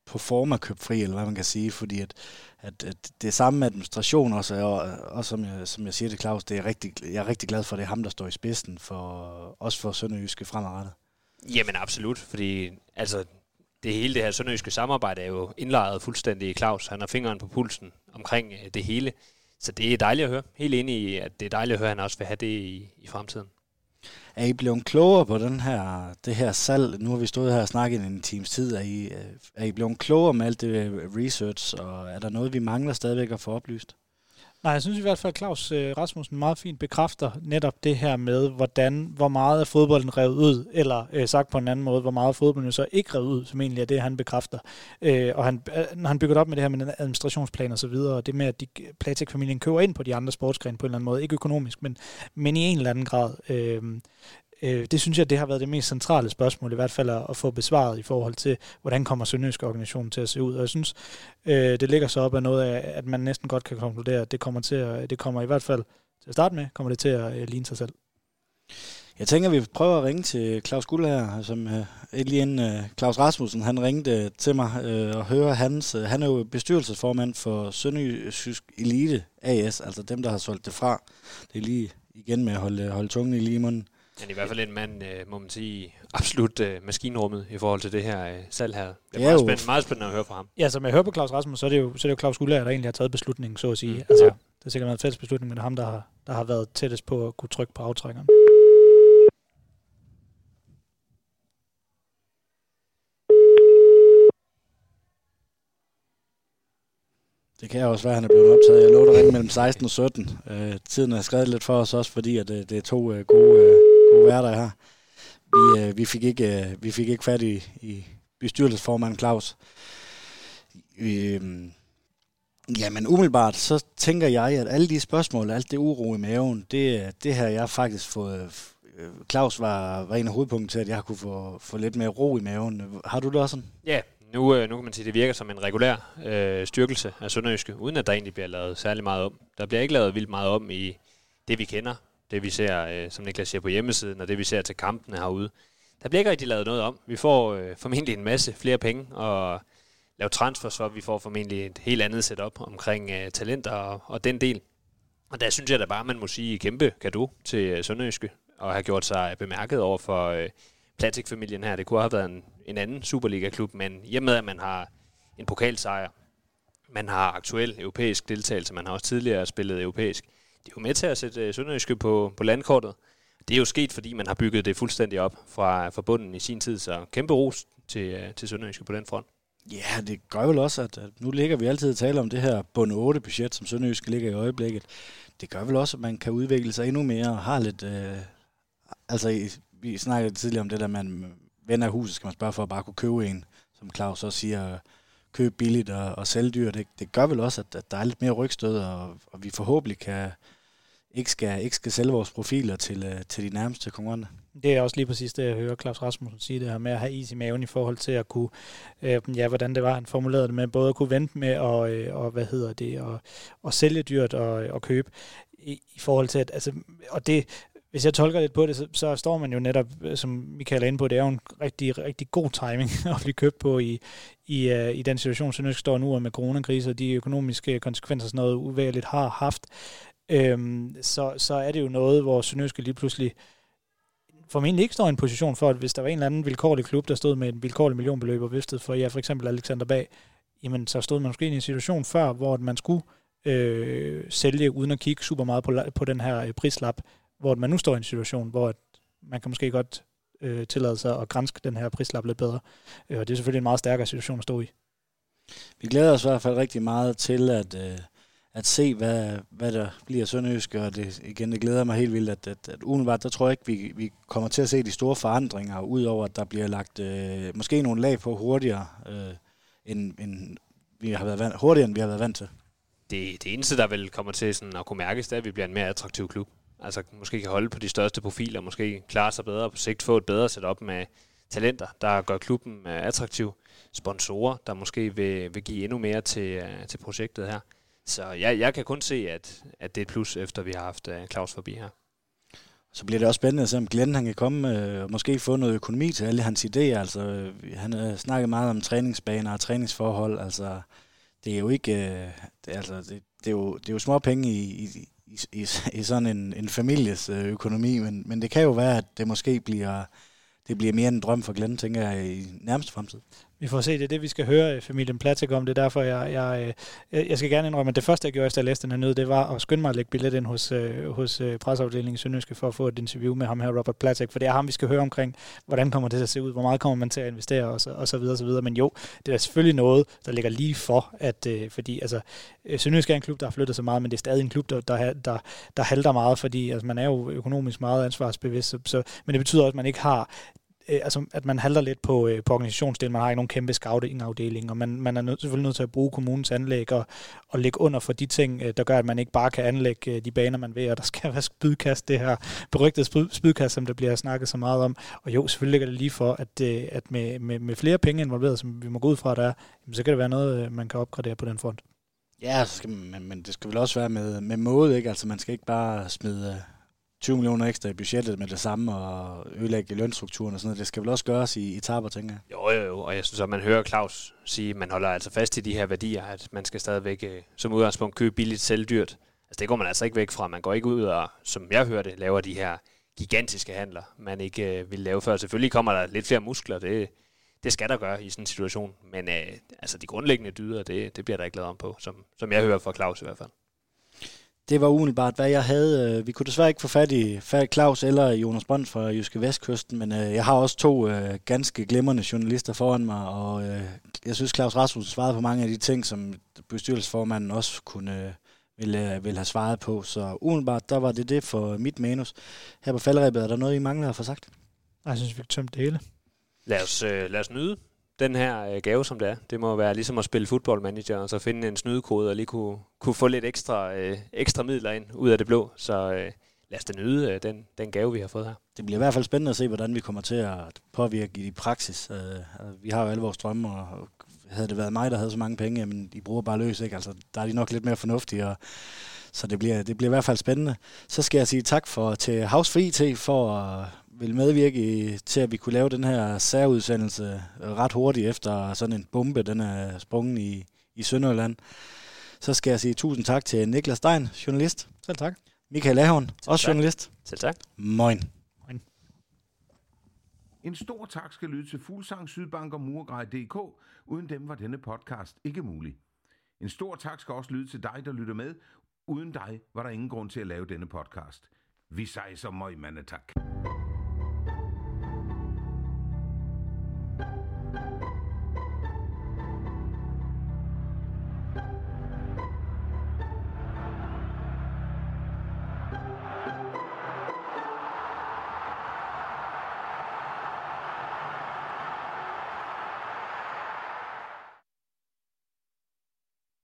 på form af købt fri, eller hvad man kan sige, fordi at, at, at det er samme administration også, og, og som, jeg, som jeg siger til Claus, det er rigtig, jeg er rigtig glad for, at det er ham, der står i spidsen, for, også for Sønderjyske fremadrettet. Jamen absolut, fordi altså, det hele det her sønderjyske samarbejde er jo indlejret fuldstændig i Claus. Han har fingeren på pulsen omkring øh, det hele. Så det er dejligt at høre. Helt enig i, at det er dejligt at høre, at han også vil have det i, i fremtiden. Er I blevet klogere på den her, det her salg? Nu har vi stået her og snakket en times tid. Er I, øh, er I blevet klogere med alt det research, og er der noget, vi mangler stadigvæk at få oplyst? Nej, jeg synes i hvert fald, at Claus øh, Rasmussen meget fint bekræfter netop det her med, hvordan, hvor meget af fodbolden revet ud, eller øh, sagt på en anden måde, hvor meget er fodbolden så ikke revet ud, som egentlig er det, han bekræfter. Øh, og han, øh, når han bygger det op med det her med den administrationsplan og så videre, og det med, at de, øh, Playtech-familien køber ind på de andre sportsgrene på en eller anden måde, ikke økonomisk, men, men i en eller anden grad, øh, Øh, det synes jeg, det har været det mest centrale spørgsmål, i hvert fald at, at få besvaret i forhold til, hvordan kommer Sønderjysk organisationen til at se ud. Og jeg synes, øh, det ligger så op af noget af, at man næsten godt kan konkludere, at det kommer, til at, det kommer i hvert fald til at starte med, kommer det til at øh, ligne sig selv. Jeg tænker, vi prøver at ringe til Claus Gullager, som øh, lige inden øh, Claus Rasmussen, han ringte øh, til mig øh, og høre hans, øh, han er jo bestyrelsesformand for Sønderjysk Elite AS, altså dem, der har solgt det fra. Det er lige igen med at holde, øh, holde tungen i lige munden. Er i hvert fald en mand, øh, må man sige, absolut øh, maskinrummet i forhold til det her øh, salg her. Det er, er meget, spændende, meget spændende at høre fra ham. Ja, som jeg hører på Claus Rasmus, så er det jo, så er det jo Claus Gullager, der egentlig har taget beslutningen, så at sige. Mm. Altså, ja. det har sikkert en fælles beslutning, men det er ham, der har, der har været tættest på at kunne trykke på aftrækkeren. Det kan også være, at han er blevet optaget. Jeg at ringe mellem 16 og 17. Øh, tiden er skrevet lidt for os også, fordi at, det, øh, det er to øh, gode, øh, gode værter her. Vi, øh, vi, fik ikke, øh, vi fik ikke fat i, i bestyrelsesformanden Claus. Øh, jamen umiddelbart, så tænker jeg, at alle de spørgsmål, alt det uro i maven, det, det har jeg faktisk fået... Øh, Claus var, var en af hovedpunkterne til, at jeg kunne få, få lidt mere ro i maven. Har du det også sådan? Ja, nu, øh, nu kan man sige, at det virker som en regulær øh, styrkelse af Sønderjyske, uden at der egentlig bliver lavet særlig meget om. Der bliver ikke lavet vildt meget om i det, vi kender, det vi ser, øh, som Niklas siger på hjemmesiden, og det vi ser til kampene herude. Der bliver ikke rigtig lavet noget om. Vi får øh, formentlig en masse flere penge og lave transfers, så vi får formentlig et helt andet setup omkring øh, talenter og, og den del. Og der synes jeg da bare, man må sige kæmpe gave til øh, Sønderjyske, og have gjort sig bemærket over for øh, Platik-familien her. Det kunne have været en, en anden Superliga-klub, men i med, at man har en pokalsejr, man har aktuel europæisk deltagelse, man har også tidligere spillet europæisk, det er jo med til at sætte øh, Sønderjyske på, på landkortet. Det er jo sket, fordi man har bygget det fuldstændig op fra, fra bunden i sin tid, så kæmpe ros til, øh, til Sønderjyske på den front. Ja, det gør vel også, at, at nu ligger vi altid og taler om det her bund 8 budget, som Sønderjyske ligger i øjeblikket. Det gør vel også, at man kan udvikle sig endnu mere og har lidt... Øh, altså, vi snakkede tidligere om det der, man vender huset, skal man spørge for at bare kunne købe en, som Claus også siger, købe billigt og, og sælge dyrt. Det, det gør vel også, at, at der er lidt mere rygstød, og, og vi forhåbentlig kan, ikke skal, ikke skal sælge vores profiler til, øh, til de nærmeste konkurrenter. Det er også lige præcis det, jeg hører Claus Rasmussen sige, det her med at have is i maven i forhold til at kunne, øh, ja, hvordan det var, han formulerede det med, både at kunne vente med og, øh, og hvad hedder det, og, og sælge dyrt og, og købe i, i forhold til, at, altså, og det, hvis jeg tolker lidt på det, så, så står man jo netop, øh, som Michael er inde på, det er jo en rigtig, rigtig god timing at blive købt på i, i, uh, i den situation, som står nu, og med coronakrise og de økonomiske konsekvenser, sådan noget uværligt har haft. Øhm, så, så er det jo noget, hvor Sønderjyske lige pludselig formentlig ikke står i en position for, at hvis der var en eller anden vilkårlig klub, der stod med en vilkårlig millionbeløb og viftet for, ja, for eksempel Alexander Bag, jamen så stod man måske i en situation før, hvor man skulle øh, sælge uden at kigge super meget på, på den her øh, prislap, hvor man nu står i en situation, hvor at man kan måske godt øh, tillade sig at grænske den her prislap lidt bedre. Øh, og det er selvfølgelig en meget stærkere situation at stå i. Vi glæder os i hvert fald rigtig meget til at, øh, at se, hvad, hvad der bliver Sønderjysk, og det, igen, det glæder mig helt vildt, at, at, at udenbart, der tror jeg ikke, vi, vi kommer til at se de store forandringer, udover at der bliver lagt øh, måske nogle lag på hurtigere, øh, end, end vi har været vant, hurtigere, end vi har været vant til. Det, det eneste, der vel kommer til sådan at kunne mærkes, det er, at vi bliver en mere attraktiv klub. altså måske kan holde på de største profiler, måske klare sig bedre på sigt, få et bedre setup med talenter, der gør klubben øh, attraktiv, sponsorer, der måske vil, vil give endnu mere til, øh, til projektet her. Så jeg, jeg kan kun se, at, at det er et plus, efter vi har haft uh, Claus forbi her. Så bliver det også spændende at se, om Glenn han kan komme øh, og måske få noget økonomi til alle hans idéer. Altså, øh, han øh, har meget om træningsbaner og træningsforhold. Altså, det er jo ikke... Øh, det, altså, det, det, er jo, det er jo små penge i, i, i, i, i sådan en, en families øh, økonomi, men, men det kan jo være, at det måske bliver, det bliver mere en drøm for Glenn, tænker jeg, i nærmeste fremtid. Vi får se, det er det, vi skal høre øh, familien Platik om. Det er derfor, jeg, øh, jeg, jeg skal gerne indrømme, at det første, jeg gjorde, efter jeg læste den her nød, det var at skynde mig at lægge billet ind hos, øh, hos presseafdelingen i Sønderjyske for at få et interview med ham her, Robert Platik, for det er ham, vi skal høre omkring, hvordan kommer det til at se ud, hvor meget kommer man til at investere, og så, og så videre, og så videre. Men jo, det er selvfølgelig noget, der ligger lige for, at, fordi altså, Sønderjyske er en klub, der har flyttet så meget, men det er stadig en klub, der, der, der, der halter meget, fordi altså, man er jo økonomisk meget ansvarsbevidst, så, så, men det betyder også, at man ikke har øh, altså, at man halter lidt på, øh, på organisationsdelen. Man har ikke nogen kæmpe scouting-afdeling, og man, man er nød, selvfølgelig nødt til at bruge kommunens anlæg og, og lægge under for de ting, øh, der gør, at man ikke bare kan anlægge øh, de baner, man vil, og der skal være spydkast, det her berygtede spyd, spydkast, som der bliver snakket så meget om. Og jo, selvfølgelig ligger det lige for, at, øh, at med, med, med flere penge involveret, som vi må gå ud fra, der jamen, så kan det være noget, øh, man kan opgradere på den front. Ja, så skal, men, men det skal vel også være med, med måde, ikke? Altså man skal ikke bare smide øh, 20 millioner ekstra i budgettet med det samme og ødelægge lønstrukturen og sådan noget. Det skal vel også gøres i etaper, tænker jeg. Jo, jo, jo. Og jeg synes, at man hører Claus sige, at man holder altså fast i de her værdier, at man skal stadigvæk øh, som udgangspunkt købe billigt selvdyrt. Altså det går man altså ikke væk fra. Man går ikke ud og, som jeg hørte, laver de her gigantiske handler, man ikke øh, vil lave før. Selvfølgelig kommer der lidt flere muskler, det, det skal der gøre i sådan en situation. Men øh, altså de grundlæggende dyder, det, det bliver der ikke lavet om på, som, som jeg hører fra Claus i hvert fald. Det var umiddelbart, hvad jeg havde. Øh, vi kunne desværre ikke få fat i Claus eller Jonas Brønd fra Jyske Vestkysten, men øh, jeg har også to øh, ganske glimrende journalister foran mig, og jeg synes, Claus Rasmussen svarede på mange af de ting, som bestyrelsesformanden også kunne ville, ville have svaret på. Så umiddelbart, der var det det for mit manus. Her på faldrebet, er der noget, I mangler at få sagt? Jeg synes, vi kan tømme det hele. Lad os, lad os nyde den her øh, gave, som det er. Det må være ligesom at spille fodboldmanager, og så finde en snydekode, og lige kunne, kunne få lidt ekstra, øh, ekstra midler ind ud af det blå. Så øh, lad os da nyde øh, den, den gave, vi har fået her. Det bliver i hvert fald spændende at se, hvordan vi kommer til at påvirke i praksis. Øh, øh, vi har jo alle vores drømme, og havde det været mig, der havde så mange penge, men de bruger bare løs, ikke? Altså, der er de nok lidt mere fornuftige, og så det bliver, det bliver i hvert fald spændende. Så skal jeg sige tak for, til House IT for at vil medvirke til, at vi kunne lave den her særudsendelse ret hurtigt efter sådan en bombe, den er sprunget i, i Sønderjylland. Så skal jeg sige tusind tak til Niklas Stein, journalist. Selv tak. Michael Ahorn, også tak. journalist. Selv tak. Moin. Moin. En stor tak skal lyde til Fuglsang, Sydbank og Murgrej.dk. Uden dem var denne podcast ikke mulig. En stor tak skal også lyde til dig, der lytter med. Uden dig var der ingen grund til at lave denne podcast. Vi siger så meget, mande tak.